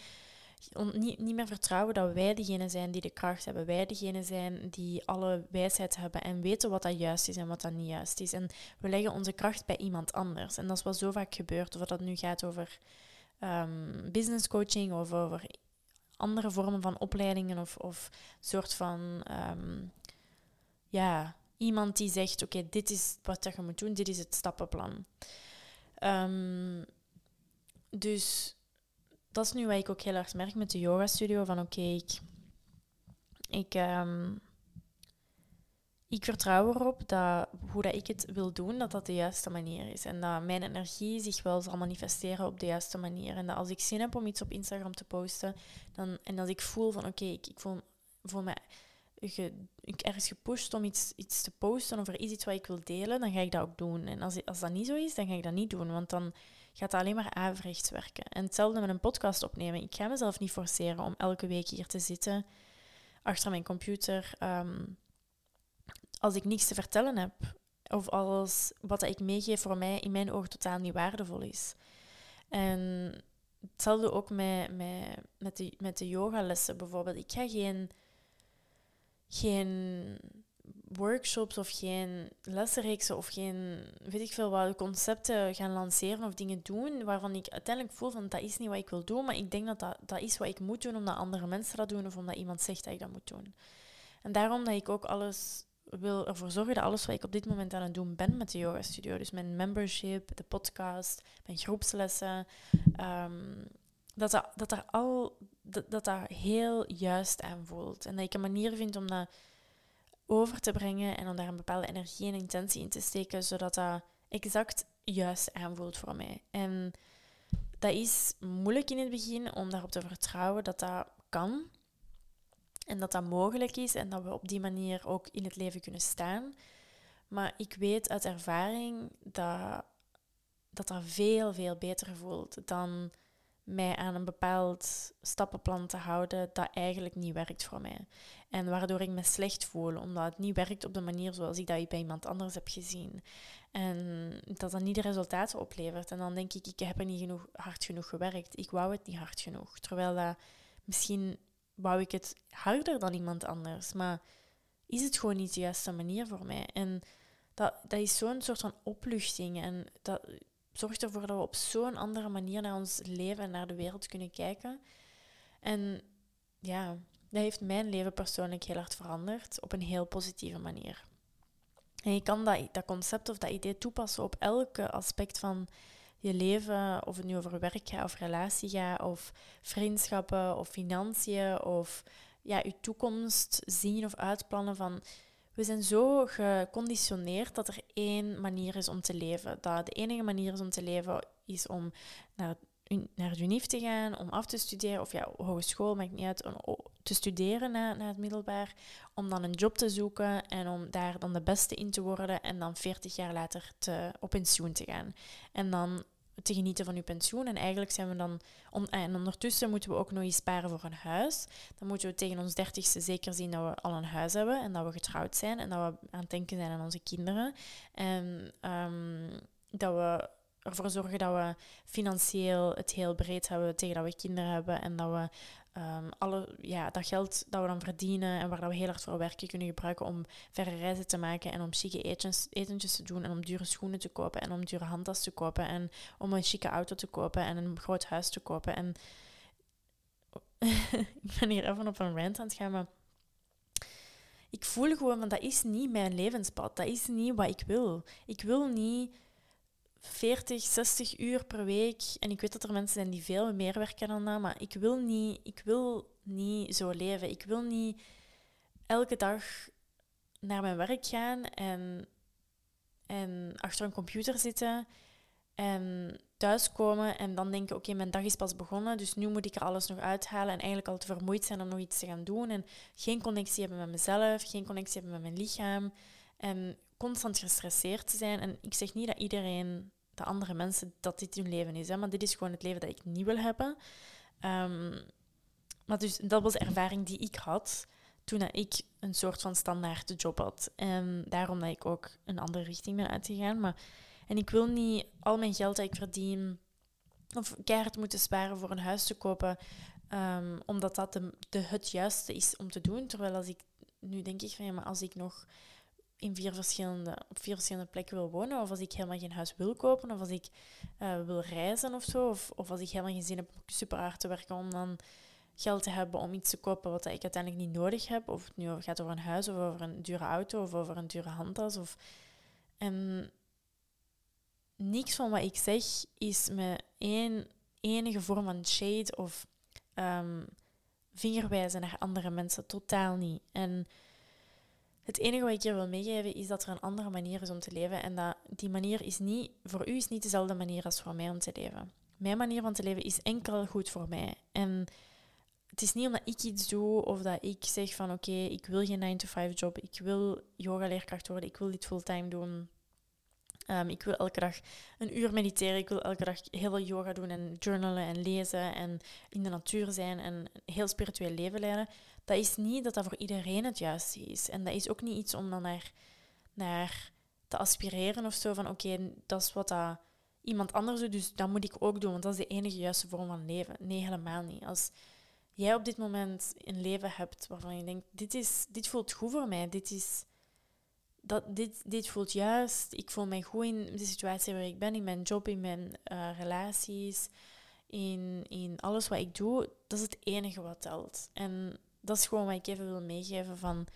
niet, niet meer vertrouwen dat wij degene zijn die de kracht hebben. Wij degene zijn die alle wijsheid hebben en weten wat dat juist is en wat dat niet juist is. En we leggen onze kracht bij iemand anders. En dat is wat zo vaak gebeurt. Of dat nu gaat over um, business coaching of over andere vormen van opleidingen of, of soort van um, ja, iemand die zegt: Oké, dit is wat je moet doen, dit is het stappenplan. Um, dus dat is nu wat ik ook heel erg merk met de yoga studio. Van oké, ik, ik, um, ik vertrouw erop dat hoe dat ik het wil doen, dat dat de juiste manier is. En dat mijn energie zich wel zal manifesteren op de juiste manier. En dat als ik zin heb om iets op Instagram te posten, dan, en als ik voel van oké, ik, ik voel, voel ik ergens gepusht om iets, iets te posten of er is iets wat ik wil delen, dan ga ik dat ook doen. En als, als dat niet zo is, dan ga ik dat niet doen. Want dan gaat dat alleen maar averechts werken. En hetzelfde met een podcast opnemen. Ik ga mezelf niet forceren om elke week hier te zitten achter mijn computer. Ehm, als ik niets te vertellen heb. Of als wat ik meegeef voor mij in mijn ogen totaal niet waardevol is. En hetzelfde ook met, met, met, de, met de yogalessen bijvoorbeeld. Ik ga geen, geen workshops of geen lessenreeksen of geen, weet ik veel wat, concepten gaan lanceren of dingen doen waarvan ik uiteindelijk voel van dat is niet wat ik wil doen, maar ik denk dat dat, dat is wat ik moet doen omdat andere mensen dat doen of omdat iemand zegt dat ik dat moet doen. En daarom dat ik ook alles wil ervoor zorgen dat alles wat ik op dit moment aan het doen ben met de yoga studio, dus mijn membership, de podcast, mijn groepslessen, um, dat, dat, dat, er al, dat, dat dat heel juist aanvoelt. En dat ik een manier vind om dat over te brengen en om daar een bepaalde energie en intentie in te steken, zodat dat exact juist aanvoelt voor mij. En dat is moeilijk in het begin om daarop te vertrouwen dat dat kan en dat dat mogelijk is en dat we op die manier ook in het leven kunnen staan. Maar ik weet uit ervaring dat dat, dat veel, veel beter voelt dan mij aan een bepaald stappenplan te houden dat eigenlijk niet werkt voor mij. En waardoor ik me slecht voel, omdat het niet werkt op de manier zoals ik dat bij iemand anders heb gezien. En dat dat niet de resultaten oplevert. En dan denk ik, ik heb er niet genoeg, hard genoeg gewerkt. Ik wou het niet hard genoeg. Terwijl dat, misschien wou ik het harder dan iemand anders. Maar is het gewoon niet de juiste manier voor mij? En dat, dat is zo'n soort van opluchting. En dat zorgt ervoor dat we op zo'n andere manier naar ons leven en naar de wereld kunnen kijken. En ja, dat heeft mijn leven persoonlijk heel hard veranderd op een heel positieve manier. En je kan dat, dat concept of dat idee toepassen op elke aspect van je leven, of het nu over werk gaat, of relatie gaat, of vriendschappen, of financiën, of ja, je toekomst zien of uitplannen van... We zijn zo geconditioneerd dat er één manier is om te leven. Dat de enige manier is om te leven is om naar, naar UNIF te gaan, om af te studeren, of ja, hogeschool, maakt niet uit, om te studeren na het middelbaar, om dan een job te zoeken en om daar dan de beste in te worden en dan 40 jaar later te, op pensioen te gaan. En dan te genieten van je pensioen. En eigenlijk zijn we dan... en ondertussen moeten we ook nog sparen voor een huis. Dan moeten we tegen ons dertigste zeker zien dat we al een huis hebben en dat we getrouwd zijn en dat we aan het denken zijn aan onze kinderen. En um, dat we ervoor zorgen dat we financieel het heel breed hebben tegen dat we kinderen hebben en dat we um, alle, ja, dat geld dat we dan verdienen en waar dat we heel hard voor werken kunnen gebruiken om verre reizen te maken en om chique etens, etentjes te doen en om dure schoenen te kopen en om dure handtas te kopen en om een chique auto te kopen en een groot huis te kopen. En (laughs) ik ben hier even op een rant aan het gaan, maar ik voel gewoon, dat is niet mijn levenspad. Dat is niet wat ik wil. Ik wil niet 40, 60 uur per week. En ik weet dat er mensen zijn die veel meer werken dan dat, maar ik wil niet, ik wil niet zo leven. Ik wil niet elke dag naar mijn werk gaan en, en achter een computer zitten en thuiskomen en dan denken, oké, mijn dag is pas begonnen, dus nu moet ik er alles nog uithalen en eigenlijk al te vermoeid zijn om nog iets te gaan doen en geen connectie hebben met mezelf, geen connectie hebben met mijn lichaam en constant gestresseerd te zijn. En ik zeg niet dat iedereen, de andere mensen, dat dit hun leven is, hè, maar dit is gewoon het leven dat ik niet wil hebben. Um, maar dus dat was de ervaring die ik had toen ik een soort van standaard job had. En daarom dat ik ook een andere richting ben uitgegaan. Maar, en ik wil niet al mijn geld dat ik verdien of keihard moeten sparen voor een huis te kopen, um, omdat dat de, de, het juiste is om te doen. Terwijl als ik nu denk ik van ja, maar als ik nog in vier verschillende, op vier verschillende plekken wil wonen, of als ik helemaal geen huis wil kopen, of als ik uh, wil reizen of zo, of, of als ik helemaal geen zin heb om super hard te werken om dan geld te hebben om iets te kopen wat ik uiteindelijk niet nodig heb, of het nu gaat over een huis, of over een dure auto, of over een dure handtas. Of... En niks van wat ik zeg is met één enige vorm van shade of um, vingerwijzen naar andere mensen. Totaal niet. En het enige wat ik hier wil meegeven is dat er een andere manier is om te leven. En dat die manier is niet, voor u is niet dezelfde manier als voor mij om te leven. Mijn manier van te leven is enkel goed voor mij. En het is niet omdat ik iets doe of dat ik zeg van oké, ik wil geen 9-to-5 job, ik wil yoga-leerkracht worden, ik wil dit fulltime doen. Um, ik wil elke dag een uur mediteren, ik wil elke dag heel veel yoga doen en journalen en lezen en in de natuur zijn en heel spiritueel leven leiden dat is niet dat dat voor iedereen het juiste is. En dat is ook niet iets om dan naar, naar te aspireren of zo van oké, dat is wat dat iemand anders doet, dus dat moet ik ook doen, want dat is de enige juiste vorm van leven. Nee, helemaal niet. Als jij op dit moment een leven hebt waarvan je denkt, dit, is, dit voelt goed voor mij, dit, is, dat, dit, dit voelt juist, ik voel mij goed in de situatie waar ik ben, in mijn job, in mijn uh, relaties, in, in alles wat ik doe, dat is het enige wat telt. En dat is gewoon wat ik even wil meegeven van...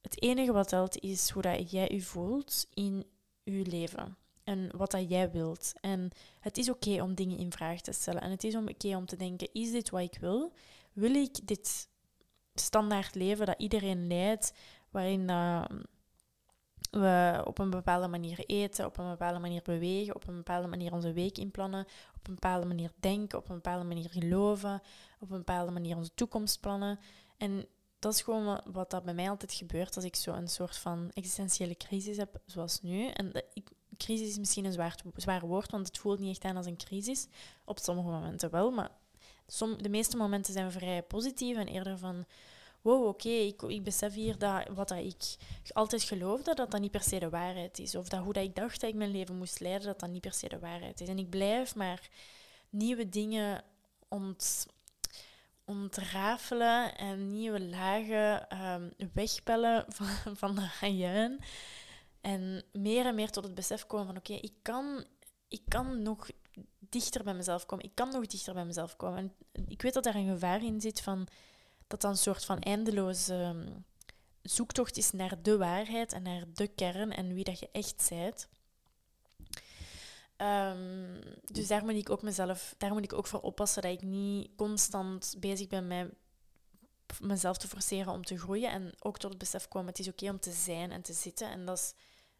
Het enige wat telt is hoe dat jij je voelt in je leven. En wat dat jij wilt. En het is oké om dingen in vraag te stellen. En het is oké om te denken, is dit wat ik wil? Wil ik dit standaard leven dat iedereen leidt, waarin we op een bepaalde manier eten, op een bepaalde manier bewegen, op een bepaalde manier onze week inplannen, op een bepaalde manier denken, op een bepaalde manier geloven, op een bepaalde manier onze toekomst plannen. En dat is gewoon wat dat bij mij altijd gebeurt als ik zo een soort van existentiële crisis heb, zoals nu. En de, ik, crisis is misschien een zwaar, zwaar woord, want het voelt niet echt aan als een crisis. Op sommige momenten wel, maar som, de meeste momenten zijn vrij positief en eerder van wow, oké, ik, besef hier dat wat dat ik altijd geloofde, dat dat niet per se de waarheid is. Of dat hoe dat ik dacht dat ik mijn leven moest leiden, dat dat niet per se de waarheid is. En ik blijf maar nieuwe dingen ont, ontrafelen en nieuwe lagen um, wegpellen (laughs) van, van de hajuin. En meer en meer tot het besef komen van oké, ik, kan, ik kan nog dichter bij mezelf komen. Ik kan nog dichter bij mezelf komen. En ik weet dat daar een gevaar in zit van dat dat een soort van eindeloze ehm, zoektocht is naar de waarheid en naar de kern en wie dat je echt bent. Um, dus daar moet ik ook mezelf, daar moet ik ook voor oppassen dat ik niet constant bezig ben met mezelf te forceren om te groeien en ook tot het besef komen, het is oké om te zijn en te zitten. En dat is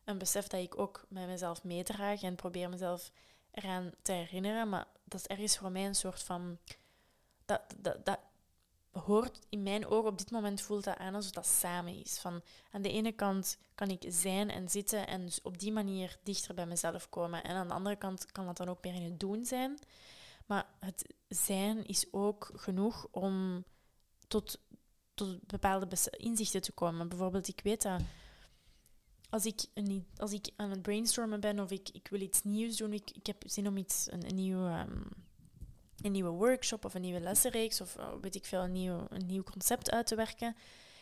een besef dat ik ook met mezelf meedraag en probeer mezelf eraan te herinneren. Maar dat is ergens voor mij een soort van... Dat, dat, dat hoort in mijn ogen op dit moment voelt dat aan alsof dat samen is. Van, aan de ene kant kan ik zijn en zitten en dus op die manier dichter bij mezelf komen. En aan de andere kant kan dat dan ook meer in het doen zijn. Maar het zijn is ook genoeg om tot, tot bepaalde inzichten te komen. Bijvoorbeeld, ik weet dat als ik, een, als ik aan het brainstormen ben of ik, ik wil iets nieuws doen, ik, ik heb zin om iets, een, een, nieuw, ehm, een nieuwe workshop of een nieuwe lessenreeks of uh, weet ik veel, een nieuw, een nieuw concept uit te werken.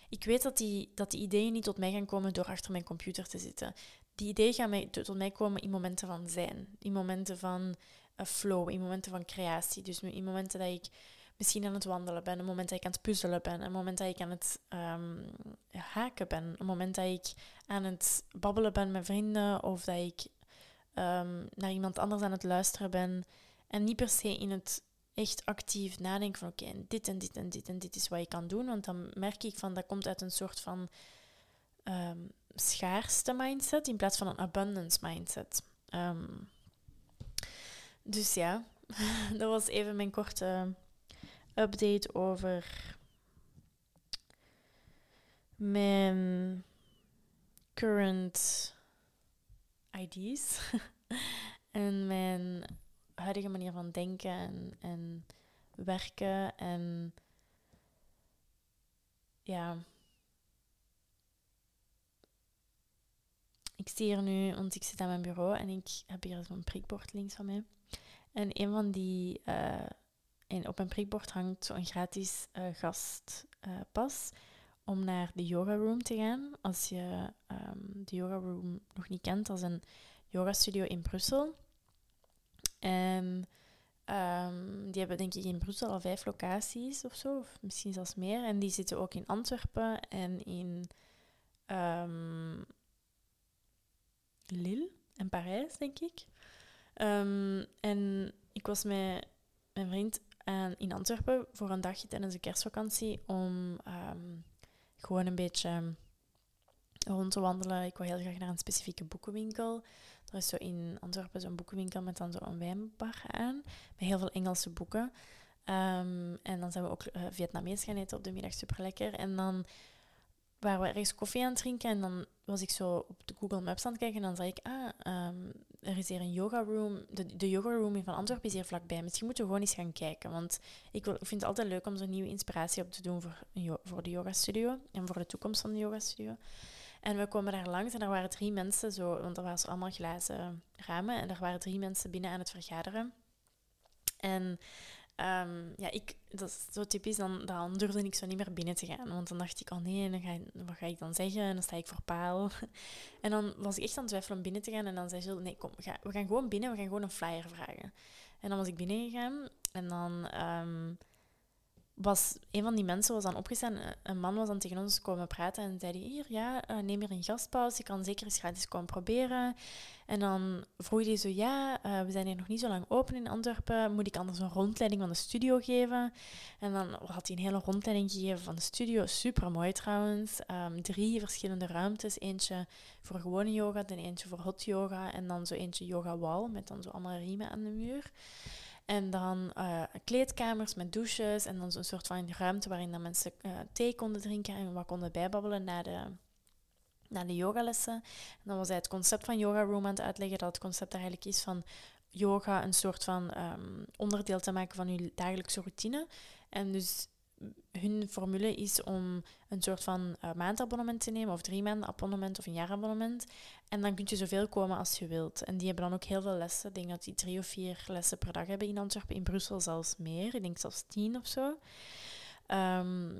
Ik weet dat die, dat die ideeën niet tot mij gaan komen door achter mijn computer te zitten. Die ideeën gaan mij, tot mij komen in momenten van zijn, in momenten van uh, flow, in momenten van creatie. Dus in momenten dat ik misschien aan het wandelen ben, een moment dat ik aan het puzzelen ben, een moment dat ik aan het um, haken ben, een moment dat ik aan het babbelen ben met vrienden of dat ik um, naar iemand anders aan het luisteren ben en niet per se in het echt actief nadenken van oké, dit en dit en dit en dit is wat je kan doen, want dan merk ik van dat komt uit een soort van um, schaarste mindset in plaats van een abundance mindset. dus ja, (laughs) dat was even mijn korte update over mijn current ID's (laughs) en mijn huidige manier van denken en, en werken en ja. Ik zie hier nu, want ik zit aan mijn bureau en ik heb hier zo'n prikbord links van mij. En een van die en op een prikbord hangt zo'n gratis uh, gastpas uh, om naar de yoga room te gaan. Als je um, de yoga room nog niet kent, dat is een yoga studio in Brussel. En um, die hebben denk ik in Brussel al vijf locaties of zo, of misschien zelfs meer. En die zitten ook in Antwerpen en in um, Lille en Parijs, denk ik. en ik was met mijn vriend en in Antwerpen voor een dagje tijdens de kerstvakantie om ehm, gewoon een beetje rond te wandelen. Ik wil heel graag naar een specifieke boekenwinkel. Er is zo in Antwerpen zo'n boekenwinkel met dan zo'n wijnbar aan, met heel veel Engelse boeken. Ehm, en dan zijn we ook uh, Vietnamees gaan eten op de middag, super lekker. En dan waren we ergens koffie aan het drinken en dan was ik zo op de Google Maps aan het kijken en dan zag ik, ah, ehm, er is hier een yoga room. De, de yoga room van Antwerpen is hier vlakbij. Misschien moeten we gewoon eens gaan kijken, want ik vind het altijd leuk om zo'n nieuwe inspiratie op te doen voor, voor de yoga studio en voor de toekomst van de yoga studio. En we komen daar langs en er waren drie mensen, zo, want er waren allemaal glazen ramen en er waren drie mensen binnen aan het vergaderen. En Um, ja, ik, dat is zo typisch, dan, dan durfde ik zo niet meer binnen te gaan. Want dan dacht ik, oh nee, dan ga, wat ga ik dan zeggen? En dan sta ik voor paal. (laughs) En dan was ik echt aan het twijfelen om binnen te gaan. En dan zei ze, nee, kom, ga, we gaan gewoon binnen, we gaan gewoon een flyer vragen. En dan was ik binnengegaan. En dan um, was een van die mensen was dan opgestaan. Een man was dan tegen ons komen praten en zei hier, ja, uh, neem hier een gastpauze. Je kan zeker eens gratis komen proberen. En dan vroeg hij zo, ja, uh, we zijn hier nog niet zo lang open in Antwerpen. Moet ik anders een rondleiding van de studio geven? En dan had hij een hele rondleiding gegeven van de studio. Super mooi trouwens. Um, drie verschillende ruimtes. Eentje voor gewone yoga, dan eentje voor hot yoga. En dan zo eentje yoga wall met dan zo allemaal riemen aan de muur. En dan uh, kleedkamers met douches en dan zo'n soort van ruimte waarin dan mensen uh, thee konden drinken en wat konden bijbabbelen na de, na de yogalessen. En dan was hij het concept van yoga room aan het uitleggen, dat het concept eigenlijk is van yoga een soort van um, onderdeel te maken van je dagelijkse routine. En dus hun formule is om een soort van uh, maandabonnement te nemen, of drie maanden abonnement of een jaarabonnement. En dan kun je zoveel komen als je wilt. En die hebben dan ook heel veel lessen. Ik denk dat die drie of vier lessen per dag hebben in Antwerpen. In Brussel zelfs meer. Ik denk zelfs tien of zo. Um,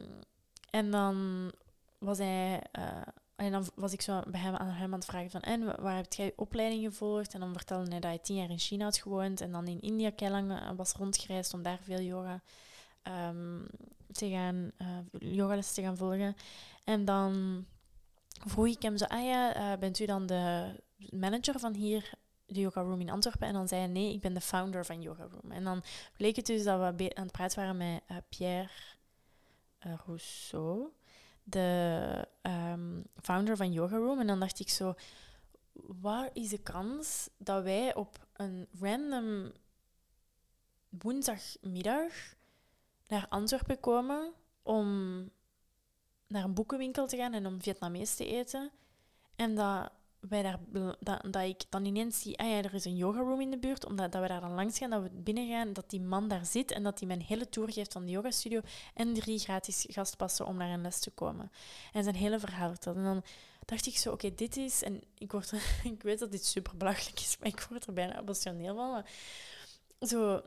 en dan was hij... Uh, En dan was ik zo bij hem aan hem aan het vragen van... En waar heb jij opleiding gevolgd? En dan vertelde hij dat hij tien jaar in China had gewoond. En dan in India lang uh, was rondgereisd om daar veel yoga um, te gaan... Uh, yogales te gaan volgen. En dan vroeg ik hem zo... Ah ja, uh, bent u dan de manager van hier de Yoga Room in Antwerpen. En dan zei hij, nee, ik ben de founder van Yoga Room. En dan bleek het dus dat we aan het praten waren met uh, Pierre Rousseau, de um, founder van Yoga Room. En dan dacht ik zo, waar is de kans dat wij op een random woensdagmiddag naar Antwerpen komen om naar een boekenwinkel te gaan en om Vietnamees te eten. En dat wij daar, dat, dat ik dan ineens zie, ah ja, er is een yoga room in de buurt, omdat dat we daar dan langs gaan, dat we binnen gaan, dat die man daar zit en dat hij mijn hele tour geeft van de yogastudio en drie gratis gastpassen om naar een les te komen. En zijn hele verhaal vertelt. En dan dacht ik zo, oké, dit is, en ik, word, (laughs) ik weet dat dit super belachelijk is, maar ik word er bijna emotioneel van, maar zo...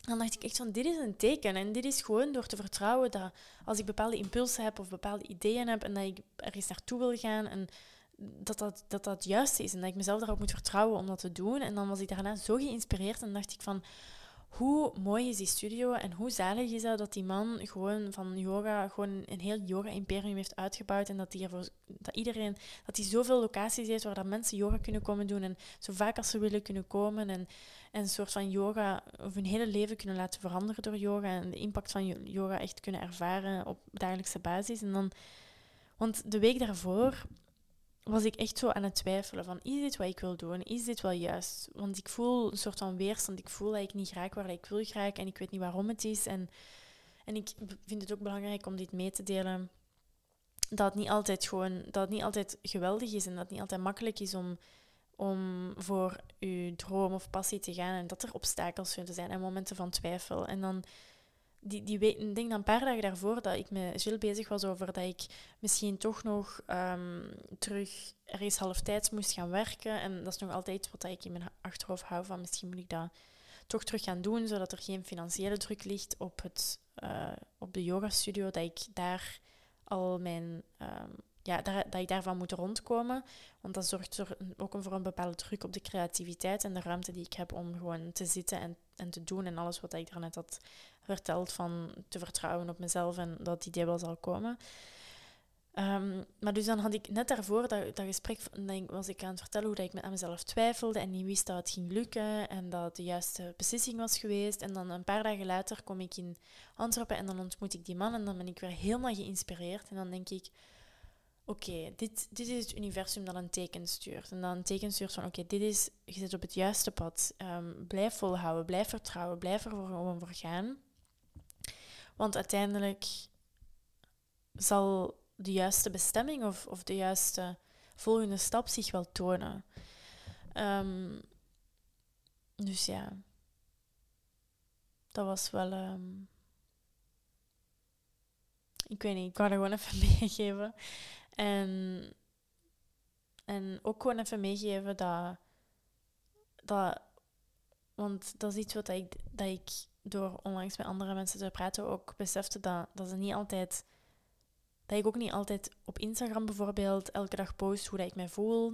Dan dacht ik echt van, dit is een teken. En dit is gewoon door te vertrouwen dat als ik bepaalde impulsen heb of bepaalde ideeën heb en dat ik ergens naartoe wil gaan en dat dat, dat dat juist is en dat ik mezelf daarop moet vertrouwen om dat te doen. En dan was ik daarna zo geïnspireerd en dacht ik van, hoe mooi is die studio en hoe zalig is dat dat die man gewoon van yoga, gewoon een heel yoga-imperium heeft uitgebouwd en dat, die ervoor, dat iedereen, dat hij zoveel locaties heeft waar dat mensen yoga kunnen komen doen en zo vaak als ze willen kunnen komen en, en een soort van yoga of hun hele leven kunnen laten veranderen door yoga en de impact van yoga echt kunnen ervaren op dagelijkse basis. En dan, want de week daarvoor was ik echt zo aan het twijfelen van, is dit wat ik wil doen? Is dit wel juist? Want ik voel een soort van weerstand. Ik voel dat ik niet graag waar ik wil graag en ik weet niet waarom het is. En, en ik vind het ook belangrijk om dit mee te delen. Dat het niet altijd gewoon, dat het niet altijd geweldig is en dat het niet altijd makkelijk is om, om voor je droom of passie te gaan. En dat er obstakels zullen zijn en momenten van twijfel. En dan die, die weet, ik denk dan een paar dagen daarvoor dat ik me Jill bezig was over dat ik misschien toch nog um, terug ergens halftijds moest gaan werken. En dat is nog altijd wat ik in mijn achterhoofd hou van misschien moet ik dat toch terug gaan doen, zodat er geen financiële druk ligt op, het, uh, op de yogastudio, dat ik daar al mijn... Um, ja, dat ik daarvan moet rondkomen. Want dat zorgt er ook voor een bepaalde druk op de creativiteit en de ruimte die ik heb om gewoon te zitten en, en te doen. En alles wat ik daarnet had verteld van te vertrouwen op mezelf en dat idee wel zal komen. Um, maar dus dan had ik net daarvoor dat, dat gesprek, was ik aan het vertellen hoe dat ik aan mezelf twijfelde en niet wist dat het ging lukken en dat het de juiste beslissing was geweest. En dan een paar dagen later kom ik in Antwerpen en dan ontmoet ik die man en dan ben ik weer helemaal geïnspireerd. En dan denk ik, oké, dit, dit is het universum dat een teken stuurt. En dan een teken stuurt van, oké, dit is, je zit op het juiste pad. Um, blijf volhouden, blijf vertrouwen, blijf er gewoon voor gaan. Want uiteindelijk zal de juiste bestemming of, of de juiste volgende stap zich wel tonen. Um, dus ja, dat was wel. Um, ik weet niet, ik wou dat gewoon even (laughs) meegeven. En, en ook gewoon even meegeven dat, dat. Want dat is iets wat ik, dat ik door onlangs met andere mensen te praten ook besefte dat, dat ze niet altijd. Dat ik ook niet altijd op Instagram bijvoorbeeld elke dag post hoe dat ik mij voel.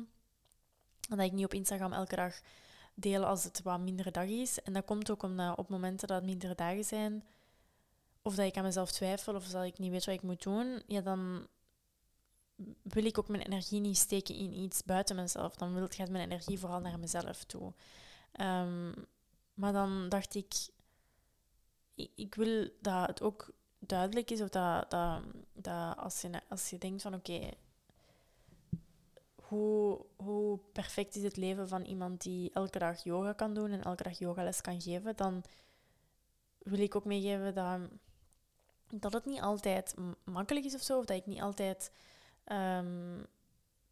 En dat ik niet op Instagram elke dag deel als het wat mindere dag is. En dat komt ook omdat op momenten dat het mindere dagen zijn, of dat ik aan mezelf twijfel of dat ik niet weet wat ik moet doen, ja, dan wil ik ook mijn energie niet steken in iets buiten mezelf. Dan wil, gaat mijn energie vooral naar mezelf toe. Um, maar dan dacht ik, ik wil dat het ook duidelijk is, of dat, dat, dat als, je, als je denkt van oké, hoe, hoe perfect is het leven van iemand die elke dag yoga kan doen en elke dag yogales kan geven, dan wil ik ook meegeven dat, dat het niet altijd makkelijk is of zo, of dat ik niet altijd um,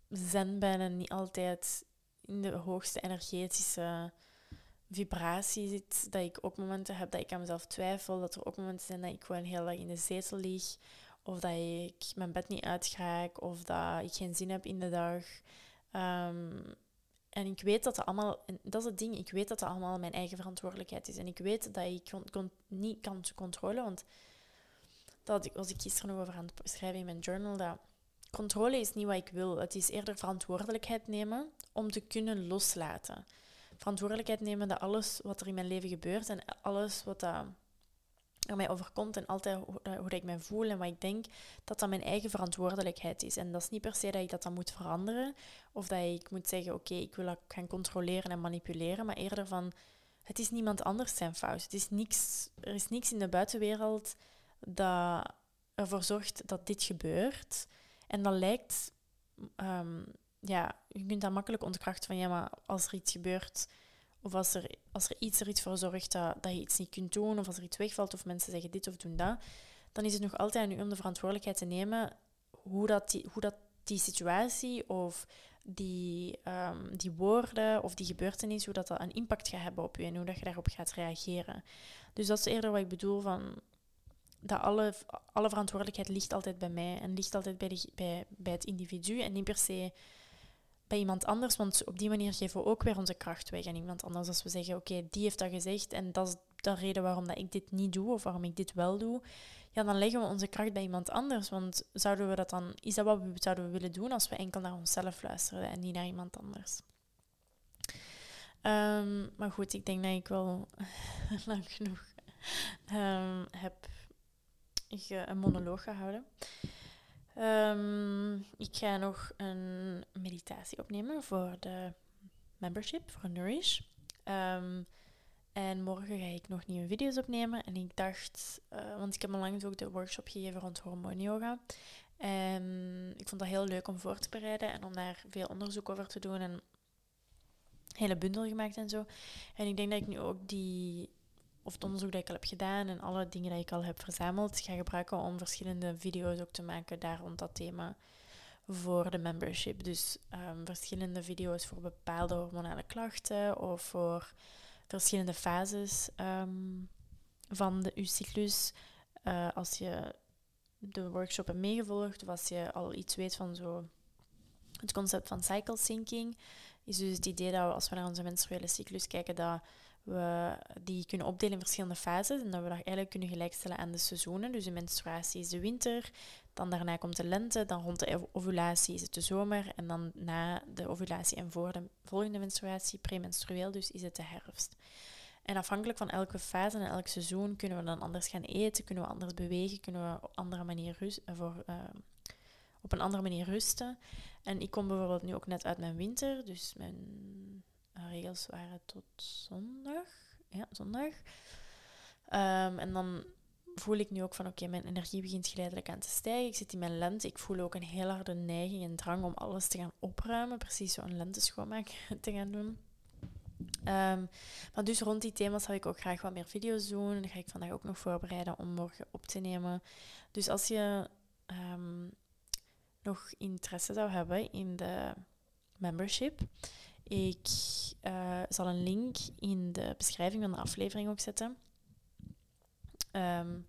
zen ben en niet altijd in de hoogste energetische vibratie zit. Dat ik ook momenten heb dat ik aan mezelf twijfel. Dat er ook momenten zijn dat ik gewoon heel lang in de zetel lig. Of dat ik mijn bed niet uitgraak. Of dat ik geen zin heb in de dag. Ehm, en ik weet dat dat allemaal, dat is het ding, ik weet dat dat allemaal mijn eigen verantwoordelijkheid is. En ik weet dat ik niet kan controleren, want dat was ik gisteren nog over aan het schrijven in mijn journal, dat controle is niet wat ik wil. Het is eerder verantwoordelijkheid nemen om te kunnen loslaten. Verantwoordelijkheid nemen dat alles wat er in mijn leven gebeurt en alles wat er mij overkomt en altijd hoe, eh, hoe ik me voel en wat ik denk, dat dat mijn eigen verantwoordelijkheid is. En dat is niet per se dat ik dat dan moet veranderen of dat ik moet zeggen, oké, ik wil dat gaan controleren en manipuleren, maar eerder van, het is niemand anders zijn fout. Het is niks, er is niks in de buitenwereld dat ervoor zorgt dat dit gebeurt. En dan lijkt, um, ja, je kunt dat makkelijk ontkrachten van, ja, maar als er iets gebeurt of als er, als er iets er iets voor zorgt dat, dat je iets niet kunt doen, of als er iets wegvalt, of mensen zeggen dit of doen dat, dan is het nog altijd aan u om de verantwoordelijkheid te nemen hoe dat die, hoe dat die situatie of die, um, die woorden of die gebeurtenis, hoe dat, dat een impact gaat hebben op u en hoe dat je daarop gaat reageren. Dus dat is eerder wat ik bedoel van dat alle, alle verantwoordelijkheid ligt altijd bij mij en ligt altijd bij, de, bij, bij het individu en niet per se bij iemand anders. Want op die manier geven we ook weer onze kracht weg aan iemand anders. Als we zeggen, oké, die heeft dat gezegd en dat is de reden waarom dat ik dit niet doe of waarom ik dit wel doe. Ja, dan leggen we onze kracht bij iemand anders. Want zouden we dat dan, is dat wat we zouden we willen doen als we enkel naar onszelf luisteren en niet naar iemand anders? Um, maar goed, ik denk dat ik wel (laughs) lang genoeg um, heb een monoloog gehouden. Um, ik ga nog een meditatie opnemen voor de membership, voor Nourish. Um, en morgen ga ik nog nieuwe video's opnemen. En ik dacht, uh, want ik heb onlangs ook de workshop gegeven rond hormoonyoga. En ik vond dat heel leuk om voor te bereiden en om daar veel onderzoek over te doen. En een hele bundel gemaakt en zo. En ik denk dat ik nu ook die of het onderzoek dat ik al heb gedaan en alle dingen die ik al heb verzameld, ga gebruiken om verschillende video's ook te maken daar rond dat thema voor de membership. Dus um, verschillende video's voor bepaalde hormonale klachten of voor verschillende fases um, van de, uw cyclus. Uh, als je de workshop hebt meegevolgd of als je al iets weet van zo het concept van cycle syncing, is dus het idee dat we als we naar onze menstruele cyclus kijken, dat we die kunnen opdelen in verschillende fases en dat we dat eigenlijk kunnen gelijkstellen aan de seizoenen. Dus de menstruatie is de winter, dan daarna komt de lente, dan rond de ovulatie is het de zomer en dan na de ovulatie en voor de volgende menstruatie, premenstrueel dus, is het de herfst. En afhankelijk van elke fase en elk seizoen kunnen we dan anders gaan eten, kunnen we anders bewegen, kunnen we op, andere manier eh, voor, uh, op een andere manier rusten. En ik kom bijvoorbeeld nu ook net uit mijn winter, dus mijn regels waren tot zondag. Ja, zondag. Um, en dan voel ik nu ook van oké, mijn energie begint geleidelijk aan te stijgen. Ik zit in mijn lente. Ik voel ook een heel harde neiging en drang om alles te gaan opruimen. Precies zo'n lenteschoonmaak (laughs) te gaan doen. Um, maar dus rond die thema's zou ik ook graag wat meer video's doen. En dat ga ik vandaag ook nog voorbereiden om morgen op te nemen. Dus als je um, nog interesse zou hebben in de membership, ik uh, zal een link in de beschrijving van de aflevering ook zetten. Um,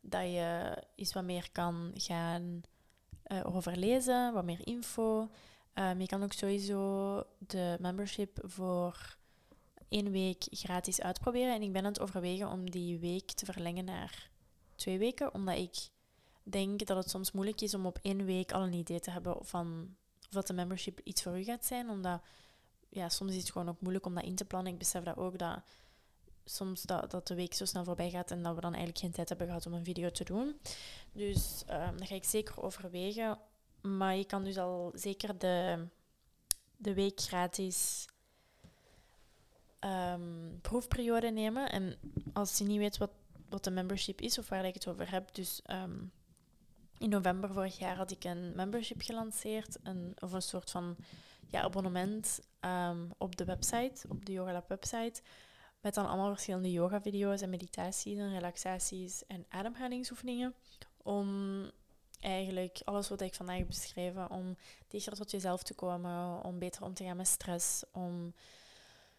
dat je eens wat meer kan gaan uh, over lezen, wat meer info. Um, je kan ook sowieso de membership voor één week gratis uitproberen. En ik ben aan het overwegen om die week te verlengen naar twee weken, omdat ik denk dat het soms moeilijk is om op één week al een idee te hebben van of de membership iets voor u gaat zijn, omdat ja, soms is het gewoon ook moeilijk om dat in te plannen. Ik besef dat ook, dat soms dat, dat de week zo snel voorbij gaat en dat we dan eigenlijk geen tijd hebben gehad om een video te doen. Dus um, dat ga ik zeker overwegen. Maar je kan dus al zeker de, de week gratis um, proefperiode nemen. En als je niet weet wat, wat de membership is of waar ik het over heb, dus um, in november vorig jaar had ik een membership gelanceerd, een, of een soort van ja, abonnement um, op de website, op de Yogalab website. Met dan allemaal verschillende yoga-video's en meditaties en relaxaties en ademhalingsoefeningen. Om eigenlijk alles wat ik vandaag heb beschreven, om dichter tot jezelf te komen, om beter om te gaan met stress, om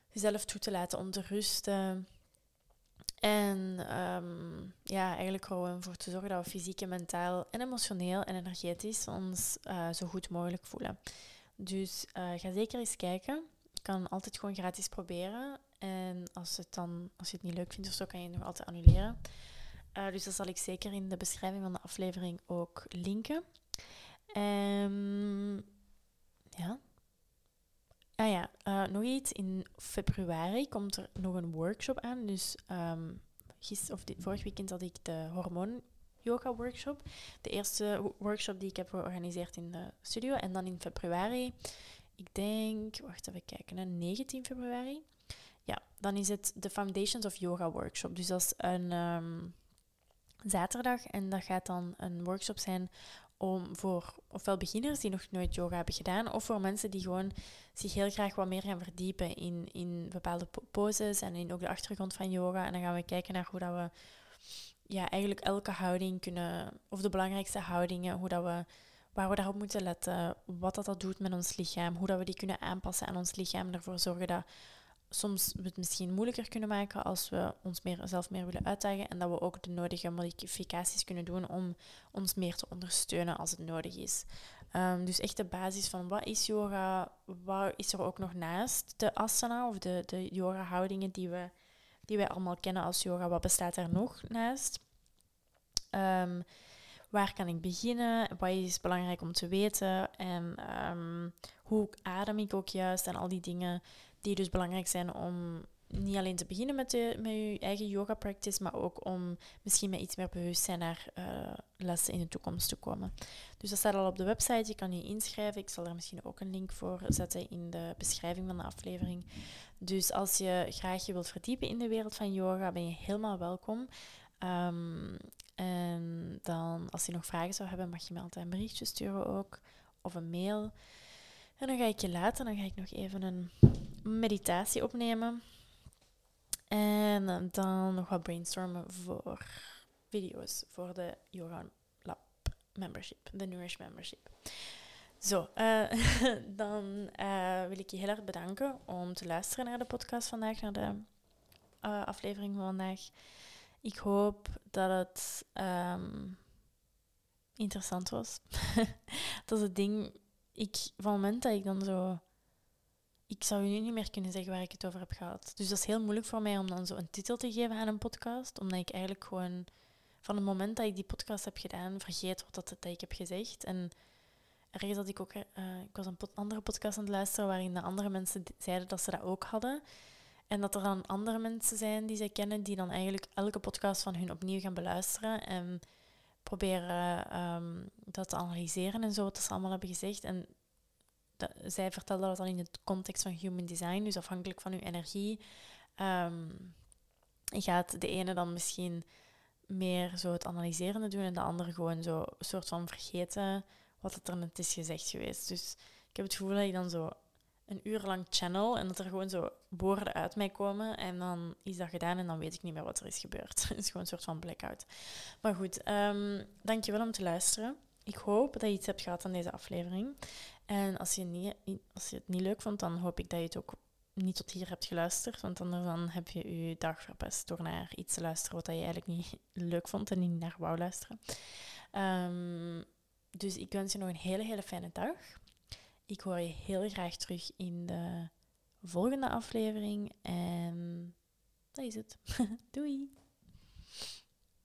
jezelf toe te laten om te rusten. En um, ja, eigenlijk gewoon voor te zorgen dat we fysiek en mentaal en emotioneel en energetisch ons uh, zo goed mogelijk voelen. Dus uh, ga zeker eens kijken. Je kan altijd gewoon gratis proberen. En als, het dan, als je het niet leuk vindt of zo, kan je het nog altijd annuleren. Uh, dus dat zal ik zeker in de beschrijving van de aflevering ook linken. Um, ja. Ah ja, uh, nog iets. In februari komt er nog een workshop aan. Dus um, of dit, vorig weekend had ik de hormoon yoga workshop. De eerste workshop die ik heb georganiseerd in de studio. En dan in februari, ik denk, wacht even kijken, 19 februari. Ja, dan is het de Foundations of Yoga workshop. Dus dat is een um, zaterdag en dat gaat dan een workshop zijn om voor ofwel beginners die nog nooit yoga hebben gedaan, of voor mensen die gewoon zich heel graag wat meer gaan verdiepen in, in bepaalde poses en in ook de achtergrond van yoga. En dan gaan we kijken naar hoe dat we ja, eigenlijk elke houding kunnen, of de belangrijkste houdingen, hoe dat we, waar we daarop moeten letten, wat dat, dat doet met ons lichaam, hoe dat we die kunnen aanpassen aan ons lichaam, ervoor zorgen dat soms we het misschien moeilijker kunnen maken als we ons meer, zelf meer willen uitdagen en dat we ook de nodige modificaties kunnen doen om ons meer te ondersteunen als het nodig is. Um, dus echt de basis van wat is yoga, wat is er ook nog naast de asana of de, de yoga-houdingen die, we, die wij allemaal kennen als yoga, wat bestaat er nog naast? Um, waar kan ik beginnen? Wat is belangrijk om te weten? En um, hoe adem ik ook juist en al die dingen die dus belangrijk zijn om niet alleen te beginnen met, de, met je eigen yoga practice, maar ook om misschien met iets meer bewustzijn naar uh, lessen in de toekomst te komen. Dus dat staat al op de website, je kan je inschrijven. Ik zal er misschien ook een link voor zetten in de beschrijving van de aflevering. Dus als je graag je wilt verdiepen in de wereld van yoga, ben je helemaal welkom. Um, en dan, als je nog vragen zou hebben, mag je me altijd een berichtje sturen ook, of een mail. En dan ga ik je laten, dan ga ik nog even een meditatie opnemen. En dan nog wat brainstormen voor video's voor de Yoga Lab membership, de Nourish membership. Zo, uh, (laughs) dan uh, wil ik je heel erg bedanken om te luisteren naar de podcast vandaag, naar de uh, aflevering van vandaag. Ik hoop dat het um, interessant was. (laughs) dat is het ding. Ik, van het moment dat ik dan zo ik zou je nu niet meer kunnen zeggen waar ik het over heb gehad. Dus dat is heel moeilijk voor mij om dan zo een titel te geven aan een podcast, omdat ik eigenlijk gewoon van het moment dat ik die podcast heb gedaan, vergeet wat dat, dat ik heb gezegd. En ergens ik ook, uh, ik was een andere podcast aan het luisteren waarin de andere mensen zeiden dat ze dat ook hadden. En dat er dan andere mensen zijn die zij kennen, die dan eigenlijk elke podcast van hun opnieuw gaan beluisteren en proberen um, dat te analyseren en zo, wat ze allemaal hebben gezegd. En dat, zij vertelde dat dan in het context van human design, dus afhankelijk van uw energie. Um, gaat de ene dan misschien meer zo het analyserende doen en de andere gewoon zo een soort van vergeten wat het er net is gezegd geweest. Dus ik heb het gevoel dat ik dan zo een uur lang channel en dat er gewoon zo woorden uit mij komen en dan is dat gedaan en dan weet ik niet meer wat er is gebeurd. (laughs) Het is gewoon een soort van blackout. Maar goed, um, dankjewel om te luisteren. Ik hoop dat je iets hebt gehad aan deze aflevering. En als je, niet, als je het niet leuk vond, dan hoop ik dat je het ook niet tot hier hebt geluisterd. Want anders dan heb je je dag verpest door naar iets te luisteren wat je eigenlijk niet (laughs) leuk vond en niet naar wou luisteren. Um, dus ik wens je nog een hele, hele fijne dag. Ik hoor je heel graag terug in de volgende aflevering. En dat is het. (laughs) Doei!